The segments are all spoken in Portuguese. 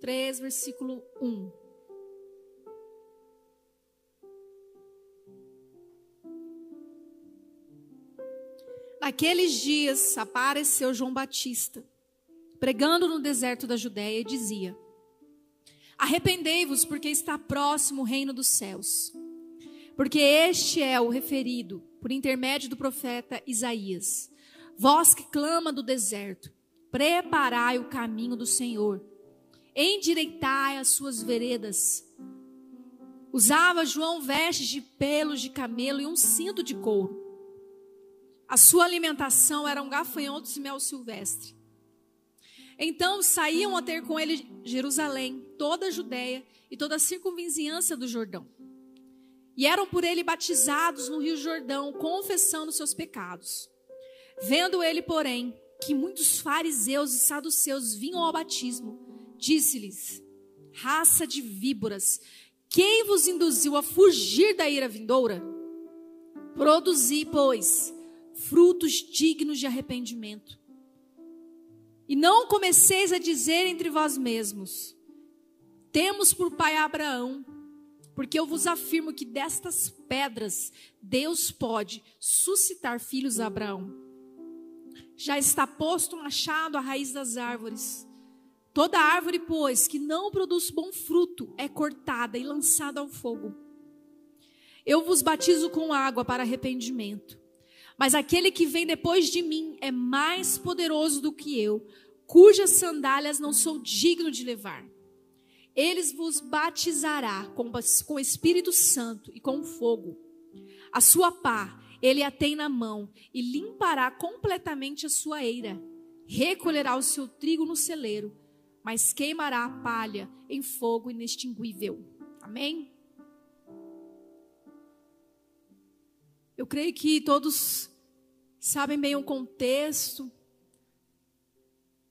3, versículo 1. Naqueles dias apareceu João Batista, pregando no deserto da Judéia, e dizia: Arrependei-vos, porque está próximo o reino dos céus. Porque este é o referido por intermédio do profeta Isaías. Vós que clama do deserto, preparai o caminho do Senhor, endireitai as suas veredas. Usava João vestes de pelos de camelo e um cinto de couro. A sua alimentação eram gafanhotos e mel silvestre. Então saíam a ter com ele Jerusalém, toda a Judéia e toda a circunvizinhança do Jordão. E eram por ele batizados no Rio Jordão, confessando seus pecados. Vendo ele, porém, que muitos fariseus e saduceus vinham ao batismo, disse-lhes: Raça de víboras, quem vos induziu a fugir da ira vindoura? Produzi, pois, frutos dignos de arrependimento. E não comeceis a dizer entre vós mesmos: Temos por pai Abraão, porque eu vos afirmo que destas pedras Deus pode suscitar filhos a Abraão. Já está posto um machado à raiz das árvores. Toda árvore, pois, que não produz bom fruto, é cortada e lançada ao fogo. Eu vos batizo com água para arrependimento. Mas aquele que vem depois de mim é mais poderoso do que eu, cujas sandálias não sou digno de levar. Eles vos batizará com, com o Espírito Santo e com fogo. A sua pá ele a tem na mão e limpará completamente a sua eira. Recolherá o seu trigo no celeiro, mas queimará a palha em fogo inextinguível. Amém? Eu creio que todos sabem bem o contexto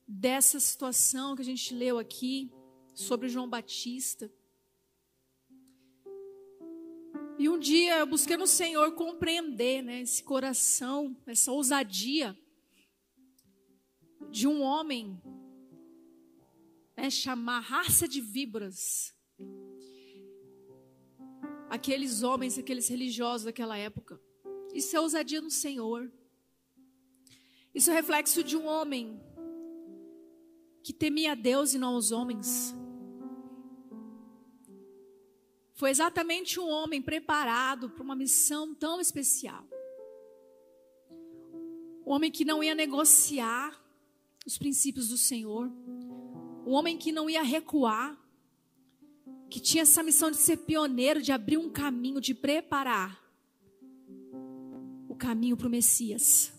dessa situação que a gente leu aqui sobre João Batista. E um dia eu busquei no Senhor compreender né, esse coração, essa ousadia de um homem né, chamar raça de víboras. Aqueles homens, aqueles religiosos daquela época. Isso é ousadia no Senhor. Isso é reflexo de um homem que temia a Deus e não os homens. Foi exatamente um homem preparado para uma missão tão especial. Um homem que não ia negociar os princípios do Senhor. Um homem que não ia recuar. Que tinha essa missão de ser pioneiro, de abrir um caminho, de preparar o caminho para o Messias.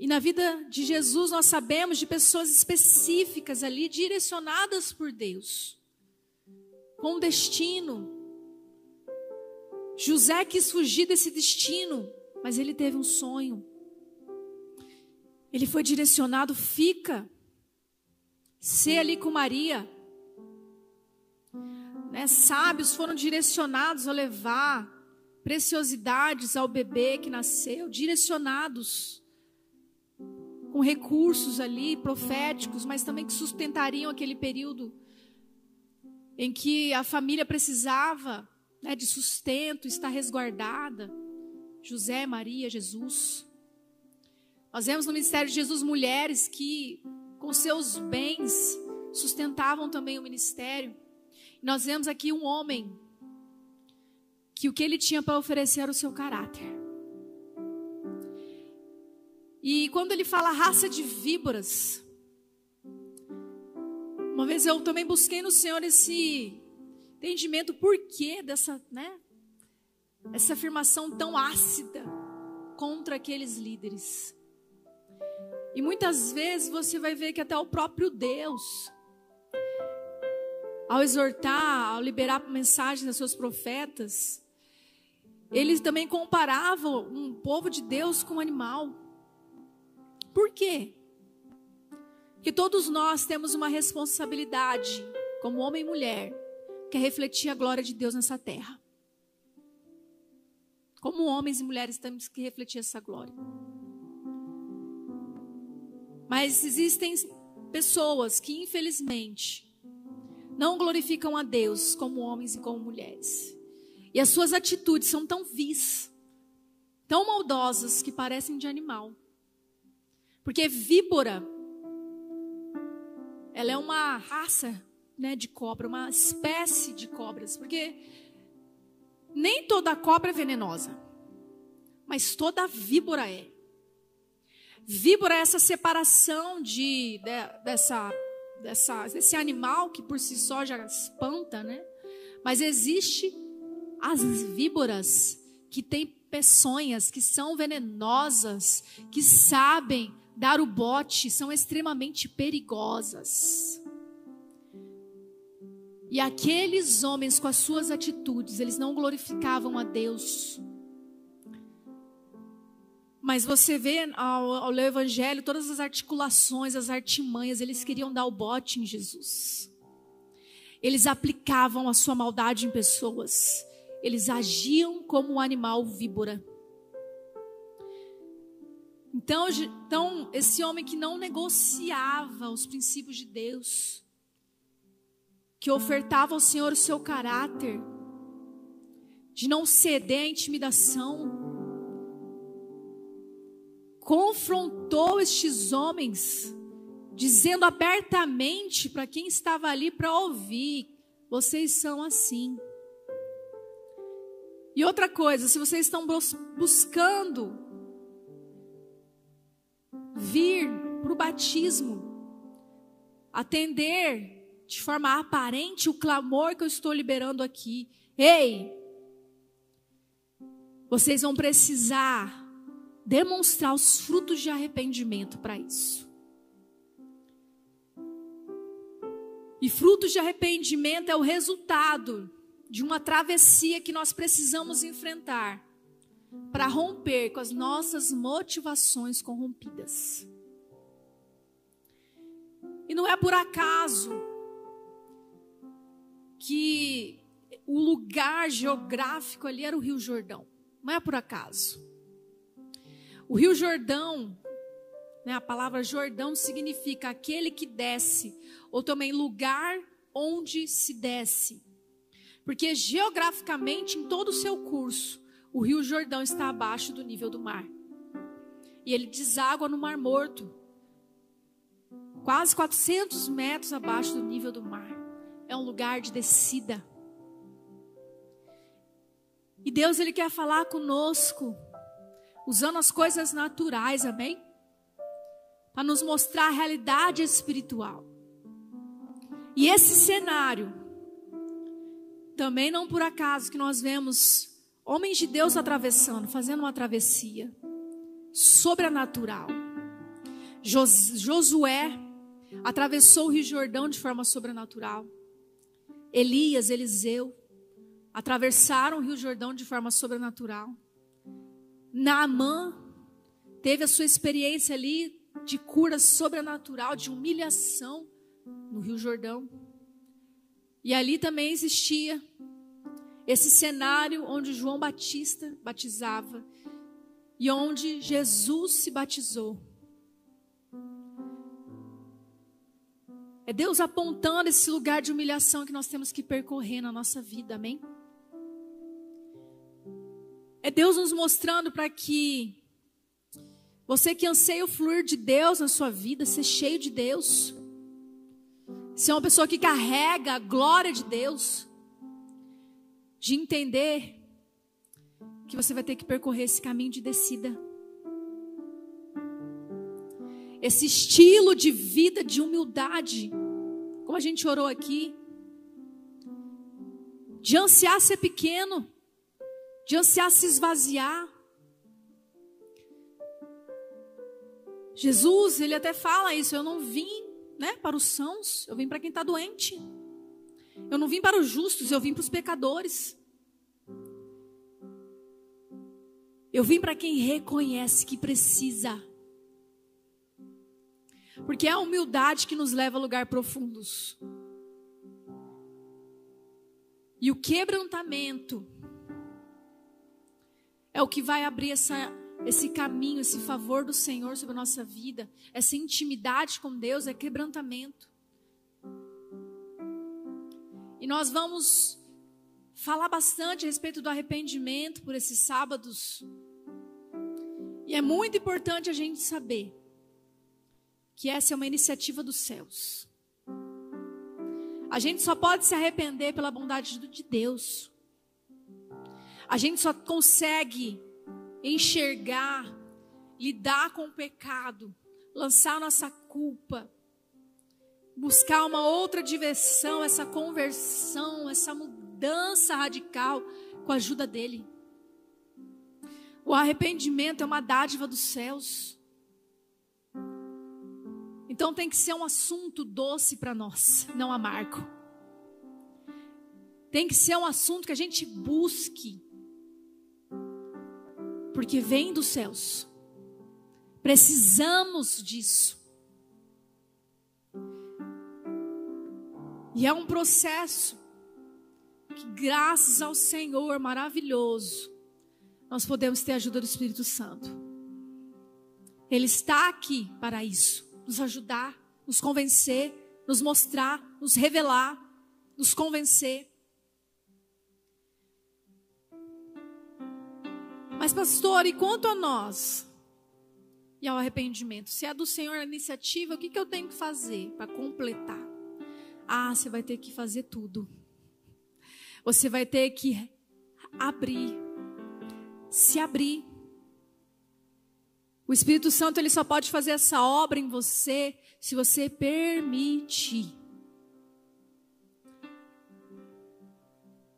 E na vida de Jesus nós sabemos de pessoas específicas ali, direcionadas por Deus, com um destino. José quis fugir desse destino, mas ele teve um sonho. Ele foi direcionado, fica, ser ali com Maria. Né? Sábios foram direcionados a levar preciosidades ao bebê que nasceu, direcionados com recursos ali proféticos, mas também que sustentariam aquele período em que a família precisava né, de sustento, estar resguardada. José, Maria, Jesus. Nós vemos no ministério de Jesus mulheres que, com seus bens, sustentavam também o ministério. nós vemos aqui um homem que o que ele tinha para oferecer era o seu caráter. E quando ele fala raça de víboras, uma vez eu também busquei no Senhor esse entendimento por que dessa, né? Essa afirmação tão ácida contra aqueles líderes. E muitas vezes você vai ver que até o próprio Deus, ao exortar, ao liberar mensagens aos seus profetas, eles também comparavam um povo de Deus com um animal. Por quê? Porque todos nós temos uma responsabilidade, como homem e mulher, que é refletir a glória de Deus nessa terra. Como homens e mulheres temos que refletir essa glória. Mas existem pessoas que, infelizmente, não glorificam a Deus como homens e como mulheres. E as suas atitudes são tão vis, tão maldosas, que parecem de animal. Porque víbora, ela é uma raça né, de cobra, uma espécie de cobras. Porque nem toda cobra é venenosa, mas toda víbora é. Víbora é essa separação de, de dessa, dessa, desse animal que por si só já espanta, né? Mas existe as víboras que têm peçonhas, que são venenosas, que sabem dar o bote, são extremamente perigosas. E aqueles homens, com as suas atitudes, eles não glorificavam a Deus. Mas você vê ao, ao ler o Evangelho, todas as articulações, as artimanhas, eles queriam dar o bote em Jesus. Eles aplicavam a sua maldade em pessoas. Eles agiam como um animal víbora. Então, então, esse homem que não negociava os princípios de Deus, que ofertava ao Senhor o seu caráter, de não ceder à intimidação, confrontou estes homens, dizendo abertamente para quem estava ali para ouvir: vocês são assim. E outra coisa, se vocês estão buscando vir para o batismo, atender de forma aparente o clamor que eu estou liberando aqui. Ei, vocês vão precisar demonstrar os frutos de arrependimento para isso. E frutos de arrependimento é o resultado de uma travessia que nós precisamos enfrentar para romper com as nossas motivações corrompidas. E não é por acaso que o lugar geográfico ali era o Rio Jordão. Não é por acaso. O Rio Jordão, né, a palavra Jordão significa aquele que desce, ou também lugar onde se desce. Porque geograficamente, em todo o seu curso, o Rio Jordão está abaixo do nível do mar. E ele deságua no Mar Morto, quase 400 metros abaixo do nível do mar. É um lugar de descida. E Deus ele quer falar conosco usando as coisas naturais, amém? Para nos mostrar a realidade espiritual. E esse cenário, também não por acaso que nós vemos homens de Deus atravessando, fazendo uma travessia sobrenatural. Josué atravessou o Rio Jordão de forma sobrenatural. Elias, Eliseu atravessaram o Rio Jordão de forma sobrenatural. Naamã teve a sua experiência ali de cura sobrenatural, de humilhação no Rio Jordão. E ali também existia esse cenário onde João Batista batizava e onde Jesus se batizou. É Deus apontando esse lugar de humilhação que nós temos que percorrer na nossa vida, amém? É Deus nos mostrando para que você que anseia o fluir de Deus na sua vida, ser cheio de Deus, ser uma pessoa que carrega a glória de Deus, de entender que você vai ter que percorrer esse caminho de descida. Esse estilo de vida de humildade, como a gente orou aqui, de ansiar ser pequeno, de ansiar se esvaziar. Jesus, ele até fala isso, eu não vim, né, para os sãos, eu vim para quem está doente. Eu não vim para os justos, eu vim para os pecadores. Eu vim para quem reconhece que precisa. Porque é a humildade que nos leva a lugar profundos. E o quebrantamento é o que vai abrir essa, esse caminho, esse favor do Senhor sobre a nossa vida. Essa intimidade com Deus é quebrantamento. E nós vamos falar bastante a respeito do arrependimento por esses sábados. E é muito importante a gente saber que essa é uma iniciativa dos céus. A gente só pode se arrepender pela bondade de Deus. A gente só consegue enxergar, lidar com o pecado, lançar nossa culpa, buscar uma outra diversão, essa conversão, essa mudança radical com a ajuda dele. O arrependimento é uma dádiva dos céus. Então tem que ser um assunto doce para nós, não amargo. Tem que ser um assunto que a gente busque, porque vem dos céus. Precisamos disso. E é um processo que, graças ao Senhor maravilhoso, nós podemos ter a ajuda do Espírito Santo. Ele está aqui para isso nos ajudar, nos convencer, nos mostrar, nos revelar, nos convencer. Mas, pastor, e quanto a nós e ao arrependimento? Se é do Senhor a iniciativa, o que, que eu tenho que fazer para completar? Ah, você vai ter que fazer tudo. Você vai ter que abrir, se abrir. O Espírito Santo ele só pode fazer essa obra em você se você permitir.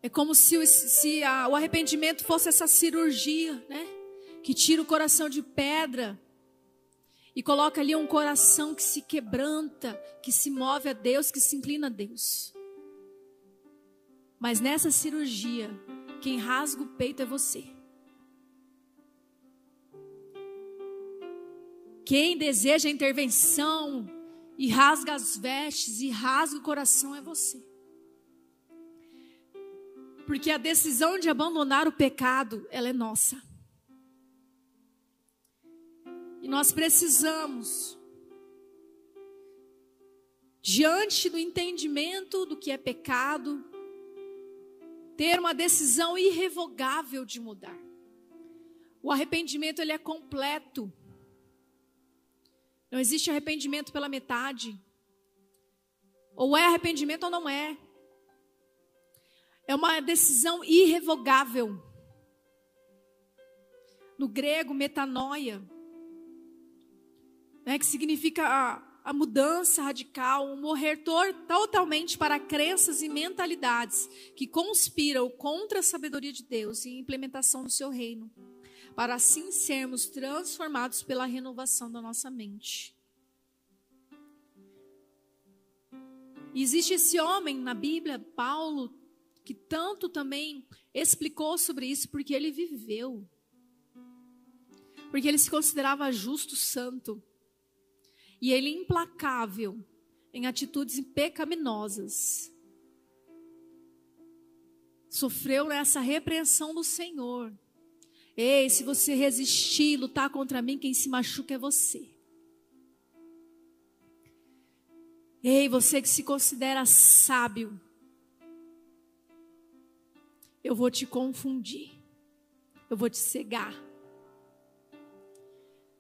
É como se, o, se a, o arrependimento fosse essa cirurgia, né? Que tira o coração de pedra e coloca ali um coração que se quebranta, que se move a Deus, que se inclina a Deus. Mas nessa cirurgia, quem rasga o peito é você. Quem deseja intervenção e rasga as vestes e rasga o coração é você. Porque a decisão de abandonar o pecado, ela é nossa. E nós precisamos, diante do entendimento do que é pecado, ter uma decisão irrevogável de mudar. O arrependimento ele é completo. Não existe arrependimento pela metade. Ou é arrependimento ou não é. É uma decisão irrevogável. No grego, metanoia, né, que significa a, a mudança radical, um morrer totalmente para crenças e mentalidades que conspiram contra a sabedoria de Deus e a implementação do seu reino para assim sermos transformados pela renovação da nossa mente. Existe esse homem na Bíblia, Paulo, que tanto também explicou sobre isso, porque ele viveu. Porque ele se considerava justo, santo. E ele implacável em atitudes pecaminosas. Sofreu nessa repreensão do Senhor. Ei, se você resistir, lutar contra mim, quem se machuca é você. Ei, você que se considera sábio, eu vou te confundir, eu vou te cegar.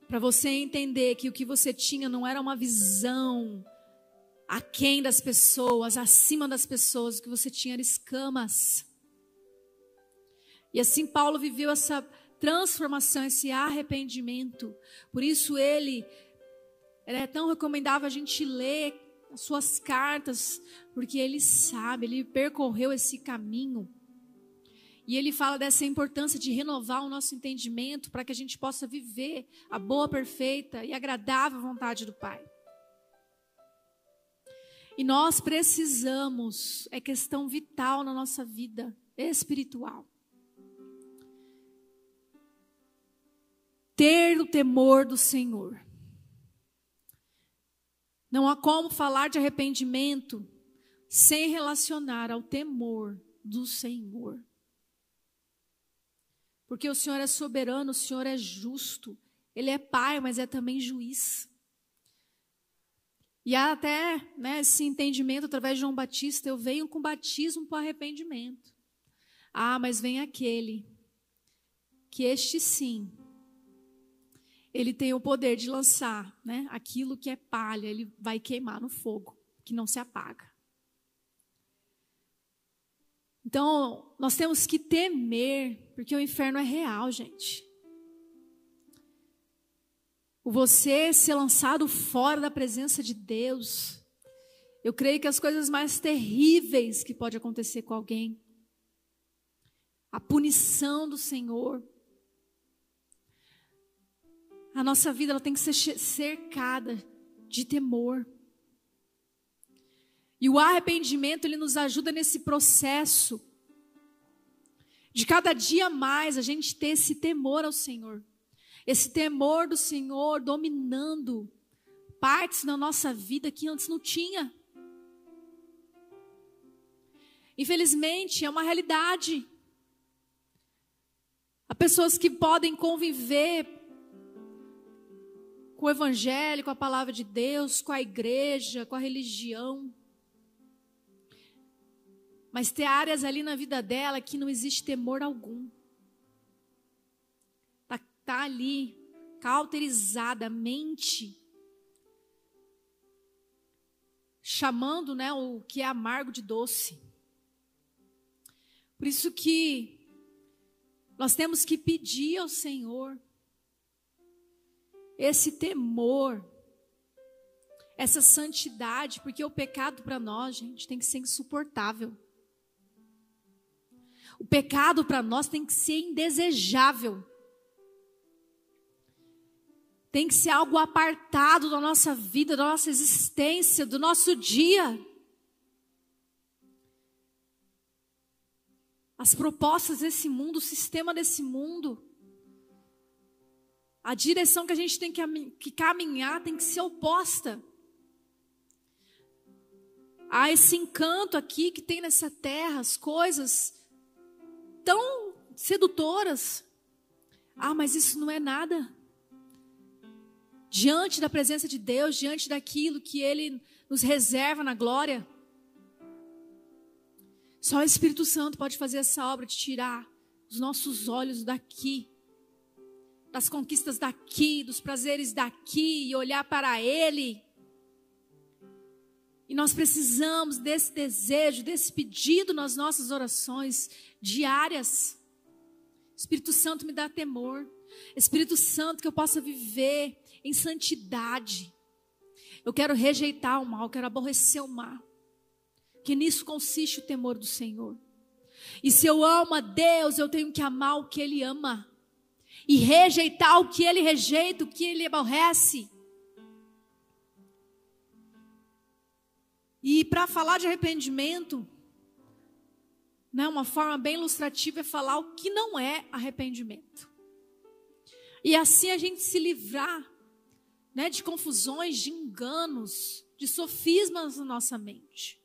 Para você entender que o que você tinha não era uma visão aquém das pessoas, acima das pessoas, o que você tinha era escamas. E assim Paulo viveu essa transformação, esse arrependimento. Por isso ele, é tão recomendável a gente ler as suas cartas, porque ele sabe, ele percorreu esse caminho. E ele fala dessa importância de renovar o nosso entendimento para que a gente possa viver a boa, perfeita e agradável vontade do Pai. E nós precisamos, é questão vital na nossa vida espiritual. Ter o temor do Senhor. Não há como falar de arrependimento sem relacionar ao temor do Senhor. Porque o Senhor é soberano, o Senhor é justo, Ele é Pai, mas é também juiz. E há até né, esse entendimento através de João Batista: eu venho com batismo para arrependimento. Ah, mas vem aquele, que este sim, ele tem o poder de lançar né, aquilo que é palha, ele vai queimar no fogo, que não se apaga. Então, nós temos que temer, porque o inferno é real, gente. O você ser lançado fora da presença de Deus. Eu creio que as coisas mais terríveis que pode acontecer com alguém, a punição do Senhor. A nossa vida ela tem que ser cercada de temor. E o arrependimento, ele nos ajuda nesse processo de cada dia mais a gente ter esse temor ao Senhor. Esse temor do Senhor dominando partes da nossa vida que antes não tinha. Infelizmente, é uma realidade. Há pessoas que podem conviver com o Evangelho, com a palavra de Deus, com a igreja, com a religião, mas ter áreas ali na vida dela que não existe temor algum. Tá, tá ali, cauterizada, mente, chamando né, o que é amargo de doce. Por isso que nós temos que pedir ao Senhor esse temor, essa santidade, porque o pecado para nós, gente, tem que ser insuportável. O pecado para nós tem que ser indesejável. Tem que ser algo apartado da nossa vida, da nossa existência, do nosso dia. As propostas desse mundo, o sistema desse mundo, a direção que a gente tem que caminhar tem que ser oposta. Há esse encanto aqui que tem nessa terra, as coisas tão sedutoras. Ah, mas isso não é nada. Diante da presença de Deus, diante daquilo que Ele nos reserva na glória. Só o Espírito Santo pode fazer essa obra de tirar os nossos olhos daqui, das conquistas daqui, dos prazeres daqui e olhar para Ele. E nós precisamos desse desejo, desse pedido nas nossas orações diárias. Espírito Santo me dá temor. Espírito Santo, que eu possa viver em santidade. Eu quero rejeitar o mal, quero aborrecer o mal. Que nisso consiste o temor do Senhor. E se eu amo a Deus, eu tenho que amar o que Ele ama. E rejeitar o que Ele rejeita, o que Ele aborrece. E para falar de arrependimento, né, uma forma bem ilustrativa é falar o que não é arrependimento. E assim a gente se livrar né, de confusões, de enganos, de sofismas na nossa mente.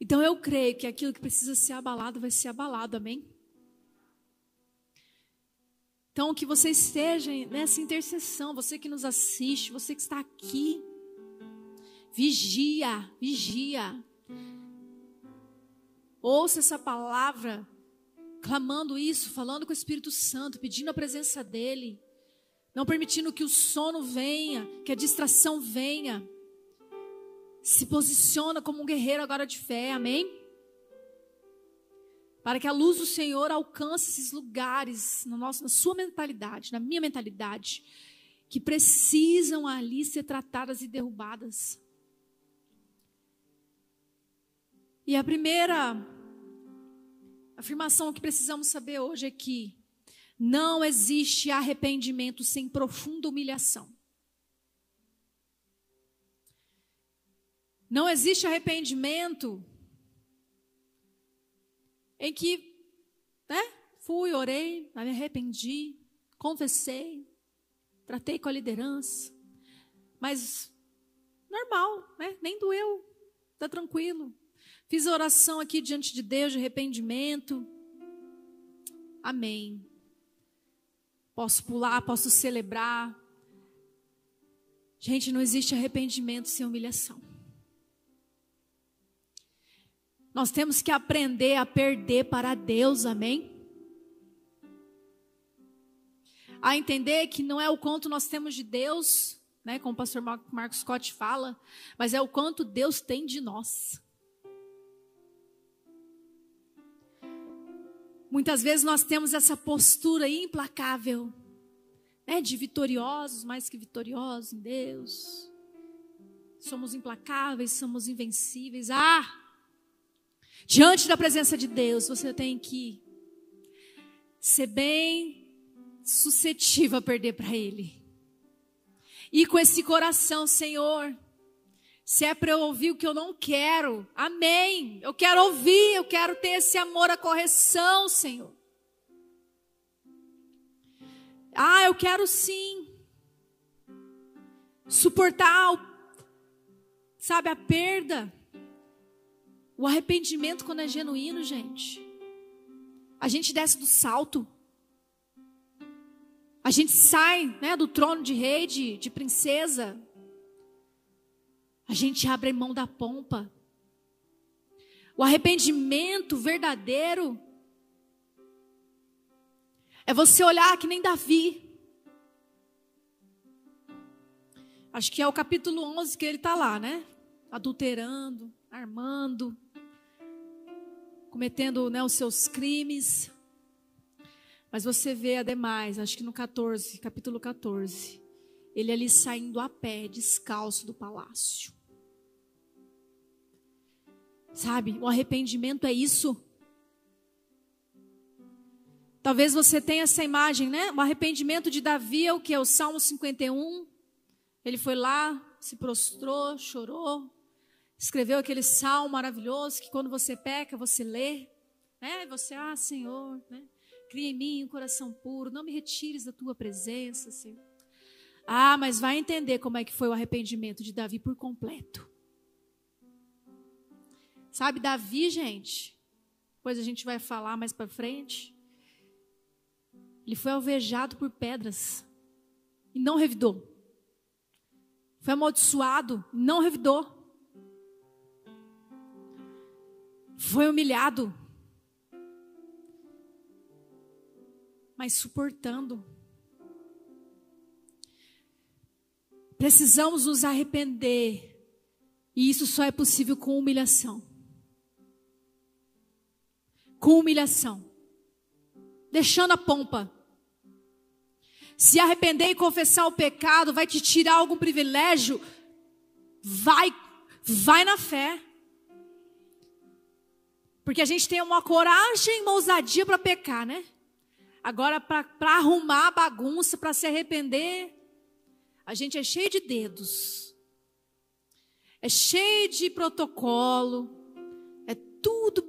Então eu creio que aquilo que precisa ser abalado vai ser abalado, amém? Então que você esteja nessa intercessão, você que nos assiste, você que está aqui, Vigia, vigia. Ouça essa palavra, clamando isso, falando com o Espírito Santo, pedindo a presença dEle, não permitindo que o sono venha, que a distração venha. Se posiciona como um guerreiro agora de fé, amém? Para que a luz do Senhor alcance esses lugares na, nossa, na sua mentalidade, na minha mentalidade, que precisam ali ser tratadas e derrubadas. E a primeira afirmação que precisamos saber hoje é que não existe arrependimento sem profunda humilhação. Não existe arrependimento em que, né, fui, orei, me arrependi, confessei, tratei com a liderança, mas normal, né? Nem doeu, tá tranquilo. Fiz oração aqui diante de Deus de arrependimento. Amém. Posso pular, posso celebrar. Gente, não existe arrependimento sem humilhação. Nós temos que aprender a perder para Deus, amém? A entender que não é o quanto nós temos de Deus, né, como o pastor Marcos Scott fala, mas é o quanto Deus tem de nós. Muitas vezes nós temos essa postura implacável, né, de vitoriosos, mais que vitoriosos em Deus. Somos implacáveis, somos invencíveis. Ah! Diante da presença de Deus, você tem que ser bem suscetível a perder para Ele. E com esse coração, Senhor, se é para eu ouvir o que eu não quero, amém. Eu quero ouvir, eu quero ter esse amor à correção, Senhor. Ah, eu quero sim. Suportar, sabe, a perda. O arrependimento quando é genuíno, gente. A gente desce do salto. A gente sai né, do trono de rei, de, de princesa, a gente abre mão da pompa. O arrependimento verdadeiro é você olhar que nem Davi. Acho que é o capítulo 11 que ele está lá, né? Adulterando, armando, cometendo né, os seus crimes. Mas você vê, ademais, acho que no 14, capítulo 14, ele ali saindo a pé, descalço do palácio. Sabe, o arrependimento é isso. Talvez você tenha essa imagem, né? O arrependimento de Davi é o que? O Salmo 51. Ele foi lá, se prostrou, chorou, escreveu aquele salmo maravilhoso que quando você peca, você lê, né? Você, ah, Senhor, né? Cria em mim um coração puro, não me retires da tua presença, Senhor. Ah, mas vai entender como é que foi o arrependimento de Davi por completo. Sabe, Davi, gente, depois a gente vai falar mais para frente. Ele foi alvejado por pedras e não revidou. Foi amaldiçoado, não revidou. Foi humilhado, mas suportando. Precisamos nos arrepender, e isso só é possível com humilhação com humilhação, deixando a pompa. Se arrepender e confessar o pecado vai te tirar algum privilégio, vai, vai na fé. Porque a gente tem uma coragem uma ousadia para pecar, né? Agora, para arrumar a bagunça, para se arrepender, a gente é cheio de dedos, é cheio de protocolo, é tudo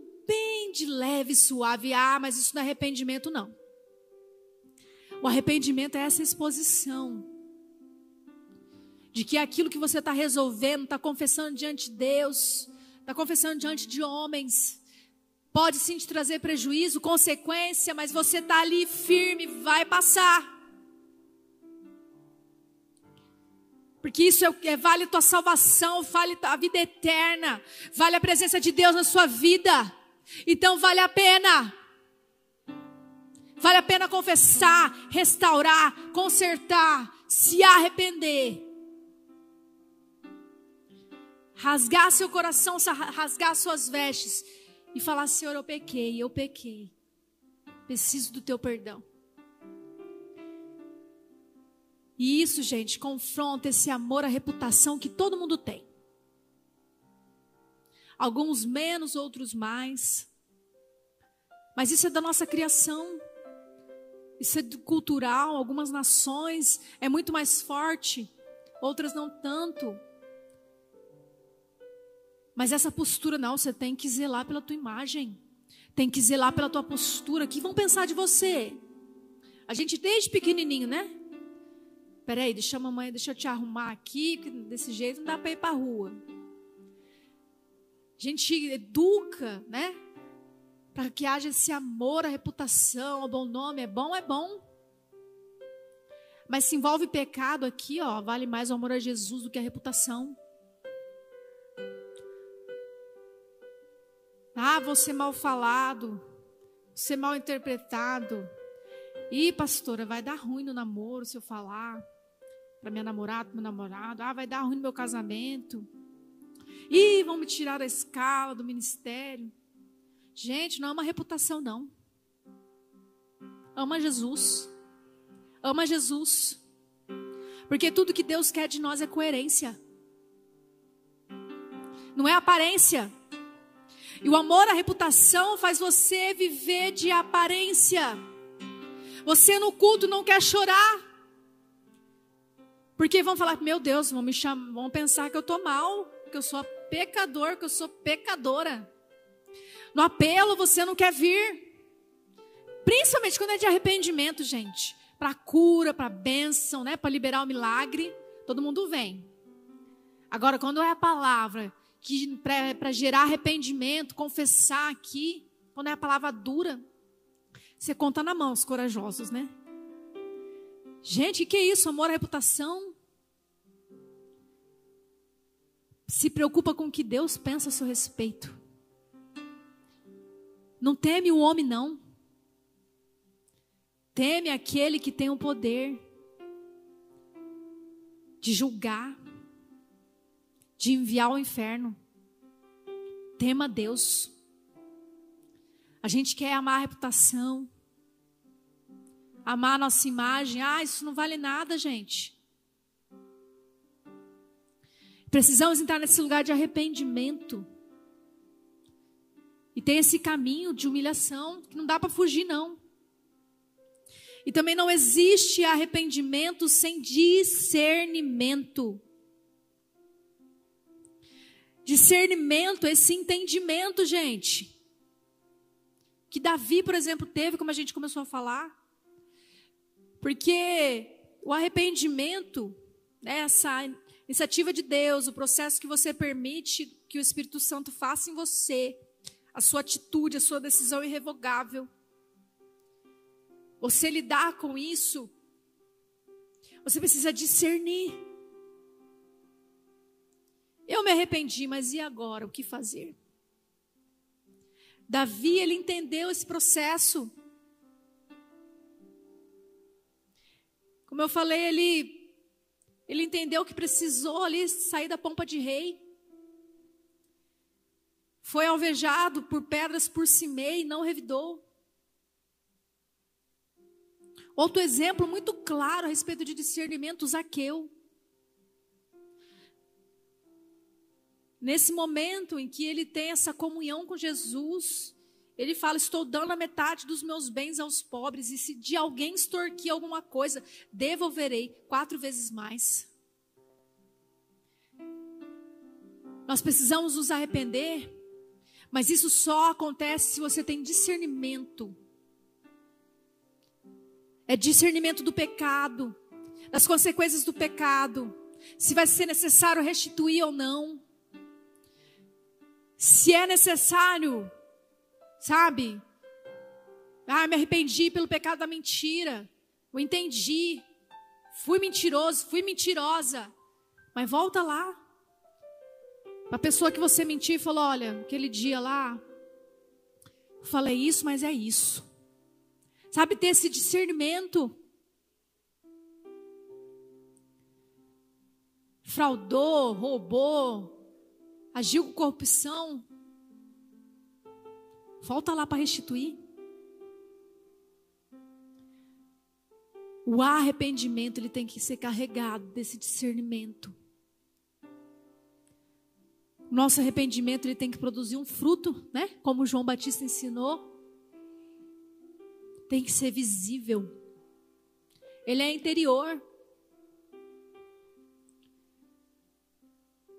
de leve, suave. Ah, mas isso não é arrependimento, não. O arrependimento é essa exposição de que aquilo que você está resolvendo, está confessando diante de Deus, está confessando diante de homens, pode sim te trazer prejuízo, consequência, mas você está ali firme, vai passar. Porque isso é, é, vale tua salvação, vale a vida eterna, vale a presença de Deus na sua vida. Então vale a pena. Vale a pena confessar, restaurar, consertar, se arrepender. Rasgar seu coração, rasgar suas vestes e falar: Senhor, eu pequei, eu pequei. Preciso do teu perdão. E isso, gente, confronta esse amor à reputação que todo mundo tem alguns menos, outros mais. Mas isso é da nossa criação. Isso é cultural. Algumas nações é muito mais forte, outras não tanto. Mas essa postura não, você tem que zelar pela tua imagem. Tem que zelar pela tua postura. O que vão pensar de você? A gente desde pequenininho, né? Peraí, deixa a mamãe, deixa eu te arrumar aqui, desse jeito não dá para ir para rua. A gente educa, né? Para que haja esse amor à reputação, ao bom nome. É bom, é bom. Mas se envolve pecado aqui, ó, vale mais o amor a Jesus do que a reputação. Ah, ser mal falado, ser mal interpretado. Ih, pastora, vai dar ruim no namoro se eu falar para minha namorada, meu namorado. Ah, vai dar ruim no meu casamento. Ih, vão me tirar da escala do ministério. Gente, não ama reputação, não. Ama Jesus. Ama Jesus. Porque tudo que Deus quer de nós é coerência. Não é aparência. E o amor à reputação faz você viver de aparência. Você no culto não quer chorar. Porque vão falar, meu Deus, vão me chamar, vão pensar que eu estou mal, que eu sou pecador, que eu sou pecadora. No apelo você não quer vir. Principalmente quando é de arrependimento, gente. Para cura, para bênção, né? para liberar o milagre, todo mundo vem. Agora, quando é a palavra que para gerar arrependimento, confessar aqui, quando é a palavra dura, você conta na mão os corajosos, né? Gente, que é isso? Amor à reputação? Se preocupa com o que Deus pensa a seu respeito. Não teme o homem, não. Teme aquele que tem o poder de julgar, de enviar ao inferno. Tema Deus. A gente quer amar a reputação, amar a nossa imagem. Ah, isso não vale nada, gente. Precisamos entrar nesse lugar de arrependimento. E tem esse caminho de humilhação que não dá para fugir, não. E também não existe arrependimento sem discernimento. Discernimento, esse entendimento, gente. Que Davi, por exemplo, teve, como a gente começou a falar. Porque o arrependimento, né, essa iniciativa de Deus, o processo que você permite que o Espírito Santo faça em você, a sua atitude, a sua decisão irrevogável. Você lidar com isso, você precisa discernir. Eu me arrependi, mas e agora? O que fazer? Davi, ele entendeu esse processo. Como eu falei, ele, ele entendeu que precisou ali sair da pompa de rei. Foi alvejado por pedras por Simei e não revidou. Outro exemplo muito claro a respeito de discernimento, Zaqueu. Nesse momento em que ele tem essa comunhão com Jesus, ele fala: Estou dando a metade dos meus bens aos pobres, e se de alguém extorquir alguma coisa, devolverei quatro vezes mais. Nós precisamos nos arrepender, mas isso só acontece se você tem discernimento. É discernimento do pecado, das consequências do pecado, se vai ser necessário restituir ou não. Se é necessário Sabe? Ah, me arrependi pelo pecado da mentira. Eu entendi. Fui mentiroso, fui mentirosa. Mas volta lá. A pessoa que você mentiu e falou: olha, aquele dia lá, eu falei isso, mas é isso. Sabe, ter esse discernimento. Fraudou, roubou, agiu com corrupção. Volta lá para restituir. O arrependimento ele tem que ser carregado desse discernimento. Nosso arrependimento ele tem que produzir um fruto, né? Como João Batista ensinou. tem que ser visível. Ele é interior.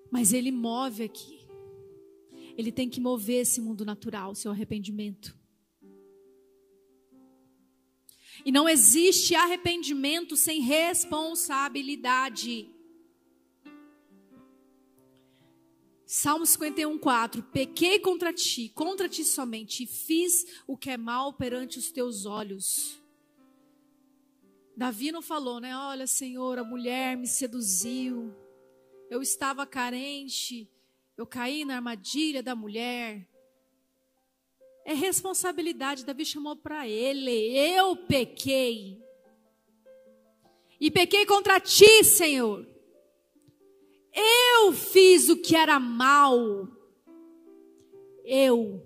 Mas ele move aqui. Ele tem que mover esse mundo natural, seu arrependimento. E não existe arrependimento sem responsabilidade. Salmo 51, 4. Pequei contra ti, contra ti somente, e fiz o que é mal perante os teus olhos. Davi não falou, né? Olha, Senhor, a mulher me seduziu. Eu estava carente. Eu caí na armadilha da mulher. É responsabilidade. Davi chamou para ele. Eu pequei. E pequei contra ti, Senhor. Eu fiz o que era mal. Eu.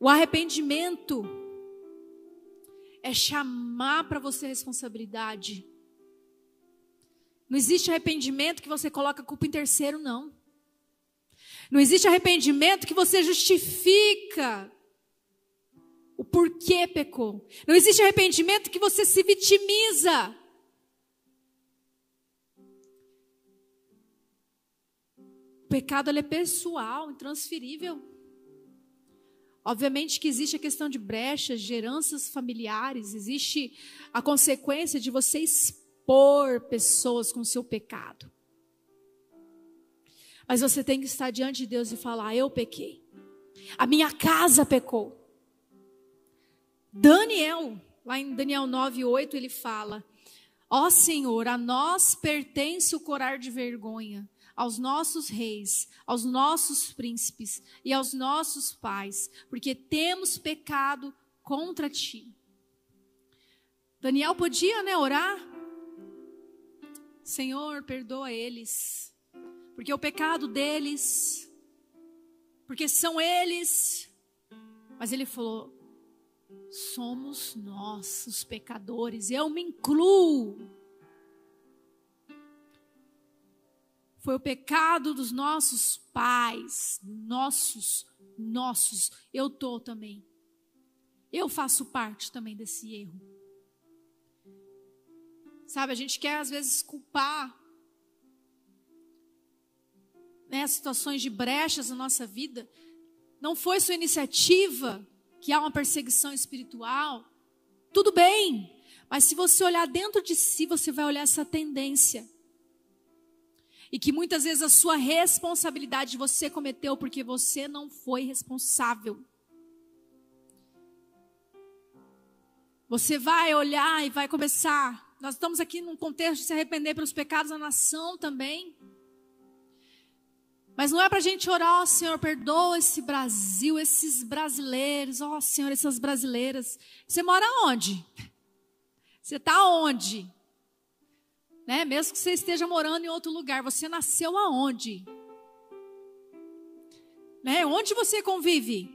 O arrependimento é chamar para você responsabilidade. Não existe arrependimento que você coloca a culpa em terceiro, não. Não existe arrependimento que você justifica o porquê pecou. Não existe arrependimento que você se vitimiza. O pecado é pessoal, intransferível. Obviamente que existe a questão de brechas, de heranças familiares, existe a consequência de você expor pessoas com seu pecado. Mas você tem que estar diante de Deus e falar: Eu pequei. A minha casa pecou. Daniel, lá em Daniel 9, 8, ele fala: Ó Senhor, a nós pertence o corar de vergonha, aos nossos reis, aos nossos príncipes e aos nossos pais, porque temos pecado contra ti. Daniel podia, né, orar? Senhor, perdoa eles porque o pecado deles, porque são eles. Mas ele falou: somos nós os pecadores, eu me incluo. Foi o pecado dos nossos pais, nossos, nossos. Eu tô também. Eu faço parte também desse erro. Sabe, a gente quer às vezes culpar né, situações de brechas na nossa vida, não foi sua iniciativa que há uma perseguição espiritual, tudo bem, mas se você olhar dentro de si, você vai olhar essa tendência. E que muitas vezes a sua responsabilidade você cometeu porque você não foi responsável. Você vai olhar e vai começar. Nós estamos aqui num contexto de se arrepender pelos pecados da nação também. Mas não é para a gente orar, ó oh, Senhor, perdoa esse Brasil, esses brasileiros, ó oh, Senhor, essas brasileiras. Você mora onde? Você está onde? Né? Mesmo que você esteja morando em outro lugar, você nasceu aonde? Né? Onde você convive?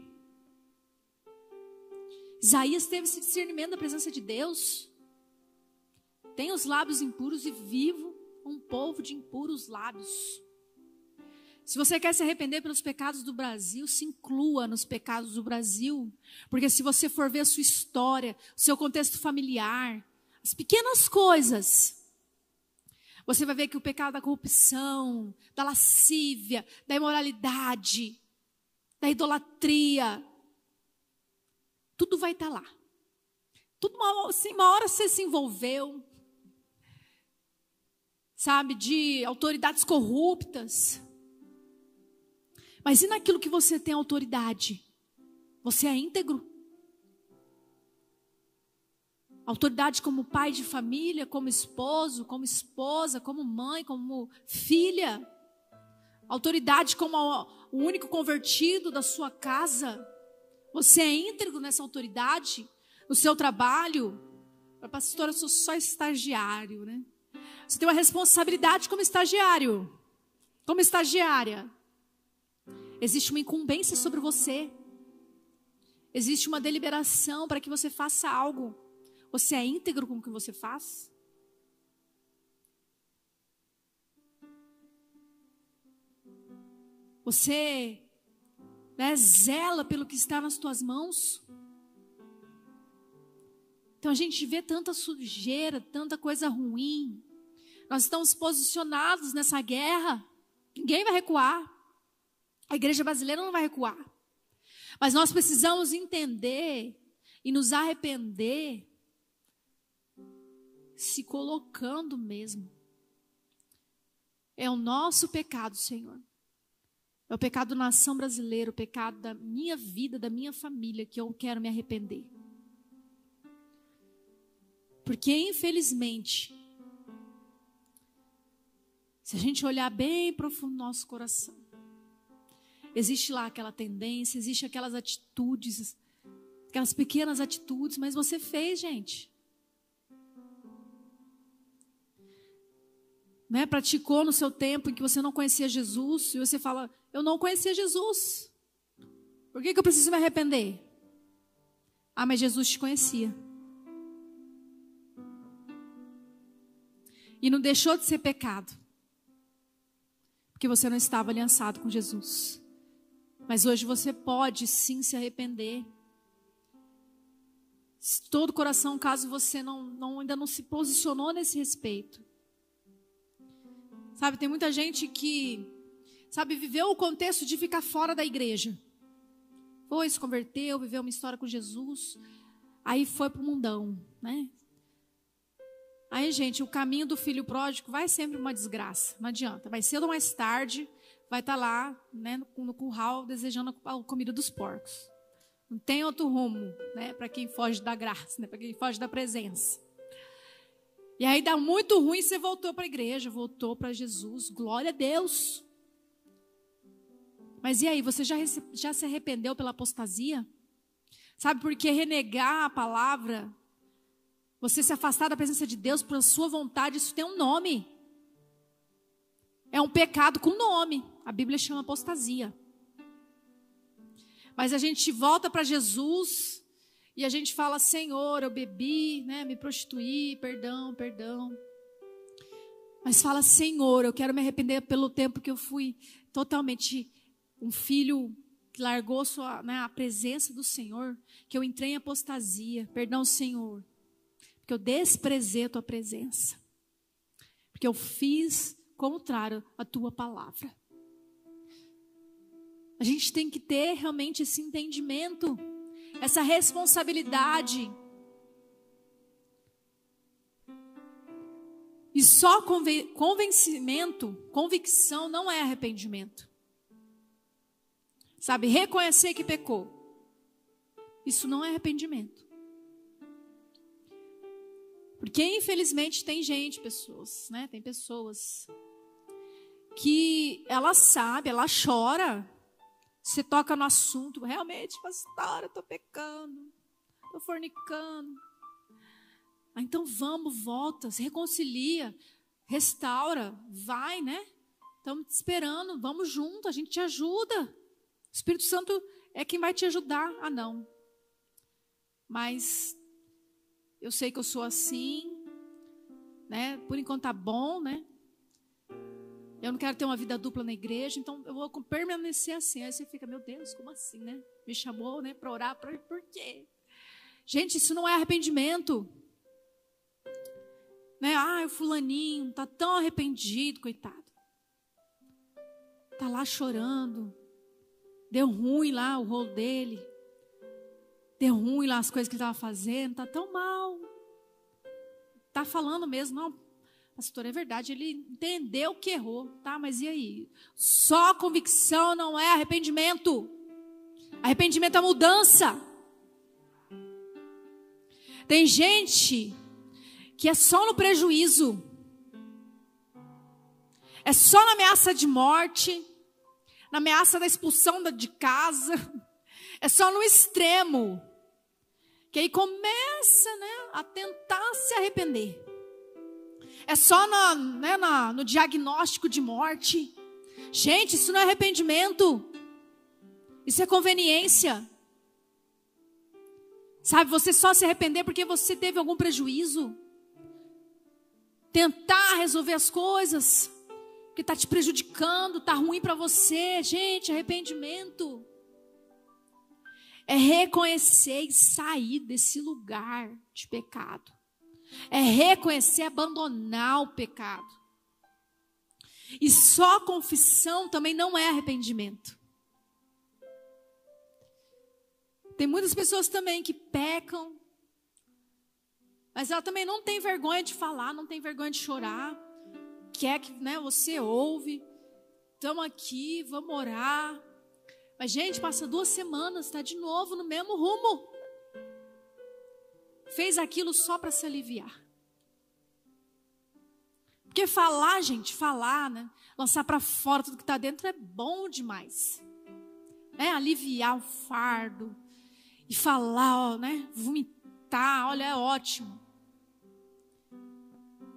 Isaías teve esse discernimento da presença de Deus. Tem os lábios impuros e vivo um povo de impuros lábios. Se você quer se arrepender pelos pecados do Brasil, se inclua nos pecados do Brasil. Porque se você for ver a sua história, o seu contexto familiar, as pequenas coisas, você vai ver que o pecado da corrupção, da lascívia, da imoralidade, da idolatria, tudo vai estar lá. Tudo uma, assim, uma hora você se envolveu, sabe, de autoridades corruptas. Mas e naquilo que você tem autoridade? Você é íntegro? Autoridade como pai de família, como esposo, como esposa, como mãe, como filha. Autoridade como o único convertido da sua casa. Você é íntegro nessa autoridade? No seu trabalho? Para pastora, eu sou só estagiário, né? Você tem uma responsabilidade como estagiário, como estagiária. Existe uma incumbência sobre você. Existe uma deliberação para que você faça algo. Você é íntegro com o que você faz? Você né, zela pelo que está nas tuas mãos? Então a gente vê tanta sujeira, tanta coisa ruim. Nós estamos posicionados nessa guerra. Ninguém vai recuar. A igreja brasileira não vai recuar. Mas nós precisamos entender e nos arrepender, se colocando mesmo. É o nosso pecado, Senhor. É o pecado da nação brasileira, o pecado da minha vida, da minha família, que eu quero me arrepender. Porque, infelizmente, se a gente olhar bem profundo no nosso coração, existe lá aquela tendência, existe aquelas atitudes, aquelas pequenas atitudes, mas você fez, gente. Né? Praticou no seu tempo em que você não conhecia Jesus, e você fala, eu não conhecia Jesus. Por que, que eu preciso me arrepender? Ah, mas Jesus te conhecia. E não deixou de ser pecado. Porque você não estava aliançado com Jesus. Mas hoje você pode sim se arrepender. Todo coração, caso você não, não, ainda não se posicionou nesse respeito. Sabe, tem muita gente que, sabe, viveu o contexto de ficar fora da igreja. Foi, se converteu, viveu uma história com Jesus. Aí foi para o mundão, né? Aí, gente, o caminho do filho pródigo vai sempre uma desgraça. Não adianta. Vai cedo ou mais tarde, vai estar tá lá, né, no, no curral, desejando a comida dos porcos. Não tem outro rumo, né, para quem foge da graça, né, para quem foge da presença. E aí dá muito ruim, você voltou para a igreja, voltou para Jesus. Glória a Deus. Mas e aí, você já, já se arrependeu pela apostasia? Sabe, porque renegar a palavra você se afastar da presença de Deus por sua vontade, isso tem um nome. É um pecado com nome. A Bíblia chama apostasia. Mas a gente volta para Jesus e a gente fala: Senhor, eu bebi, né, me prostituí, perdão, perdão. Mas fala: Senhor, eu quero me arrepender pelo tempo que eu fui totalmente um filho que largou sua, né, a presença do Senhor, que eu entrei em apostasia. Perdão, Senhor. Porque eu desprezei a tua presença. Porque eu fiz contrário à tua palavra. A gente tem que ter realmente esse entendimento, essa responsabilidade. E só convencimento, convicção não é arrependimento. Sabe, reconhecer que pecou. Isso não é arrependimento. Porque infelizmente tem gente, pessoas, né? Tem pessoas que ela sabe, ela chora. Você toca no assunto, realmente, pastor, eu tô pecando, tô fornicando. Ah, então vamos, volta, se reconcilia, restaura, vai, né? Estamos te esperando, vamos junto, a gente te ajuda. O Espírito Santo é quem vai te ajudar. Ah, não. Mas eu sei que eu sou assim, né? Por enquanto tá bom, né? Eu não quero ter uma vida dupla na igreja, então eu vou permanecer assim. Aí você fica, meu Deus, como assim, né? Me chamou, né, para orar, pra, por quê? Gente, isso não é arrependimento. Né? Ah, o fulaninho tá tão arrependido, coitado. Tá lá chorando. Deu ruim lá o rolo dele. Deu ruim lá as coisas que ele estava fazendo, tá tão mal. Tá falando mesmo, não, pastor, é verdade, ele entendeu que errou, tá? Mas e aí? Só convicção não é arrependimento. Arrependimento é mudança. Tem gente que é só no prejuízo, é só na ameaça de morte, na ameaça da expulsão de casa, é só no extremo. Que aí começa né, a tentar se arrepender. É só na, né, na, no diagnóstico de morte. Gente, isso não é arrependimento. Isso é conveniência. Sabe, você só se arrepender porque você teve algum prejuízo. Tentar resolver as coisas que está te prejudicando, está ruim para você. Gente, arrependimento É reconhecer e sair desse lugar de pecado. É reconhecer, abandonar o pecado. E só confissão também não é arrependimento. Tem muitas pessoas também que pecam, mas ela também não tem vergonha de falar, não tem vergonha de chorar. Quer que né, você ouve, estamos aqui, vamos orar. Mas, gente, passa duas semanas, está de novo no mesmo rumo. Fez aquilo só para se aliviar. Porque falar, gente, falar, né? Lançar para fora tudo que está dentro é bom demais. É aliviar o fardo. E falar, ó, né? Vomitar, olha, é ótimo.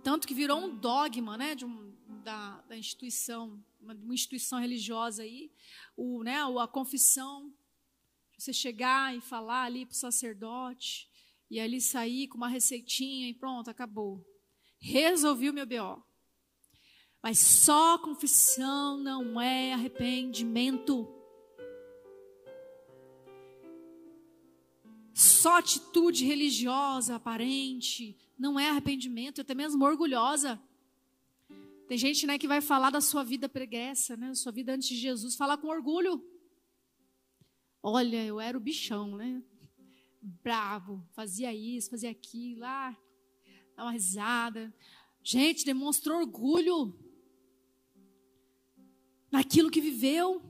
Tanto que virou um dogma, né? De um, da, da instituição, uma, uma instituição religiosa aí. O, né, a confissão. Você chegar e falar ali para o sacerdote. E ali sair com uma receitinha e pronto, acabou. Resolvi o meu BO. Mas só confissão não é arrependimento. Só atitude religiosa aparente não é arrependimento, até mesmo orgulhosa. Tem gente né, que vai falar da sua vida preguiça, né, sua vida antes de Jesus, falar com orgulho. Olha, eu era o bichão, né? Bravo, fazia isso, fazia aquilo, lá, ah, dá uma risada. Gente, demonstrou orgulho naquilo que viveu.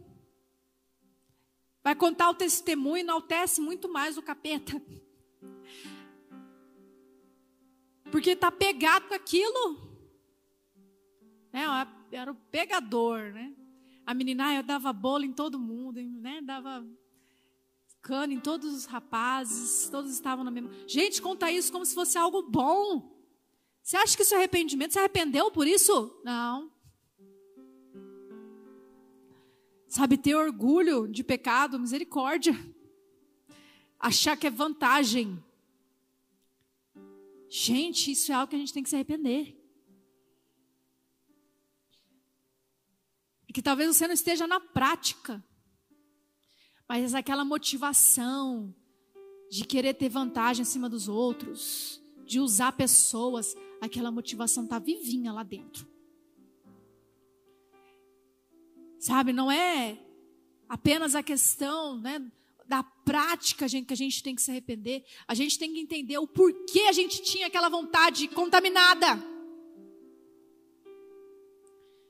Vai contar o testemunho, enaltece muito mais o capeta. Porque está pegado com aquilo. Né? Era o pegador, né? A menina, eu dava bolo em todo mundo, né? Dava cano em todos os rapazes, todos estavam na mesma. Gente, conta isso como se fosse algo bom. Você acha que isso é arrependimento? Você arrependeu por isso? Não. Sabe, ter orgulho de pecado, misericórdia. Achar que é vantagem. Gente, isso é algo que a gente tem que se arrepender. E que talvez você não esteja na prática, mas aquela motivação de querer ter vantagem acima dos outros, de usar pessoas, aquela motivação está vivinha lá dentro. Sabe, não é apenas a questão, né, da prática gente, que a gente tem que se arrepender. A gente tem que entender o porquê a gente tinha aquela vontade contaminada.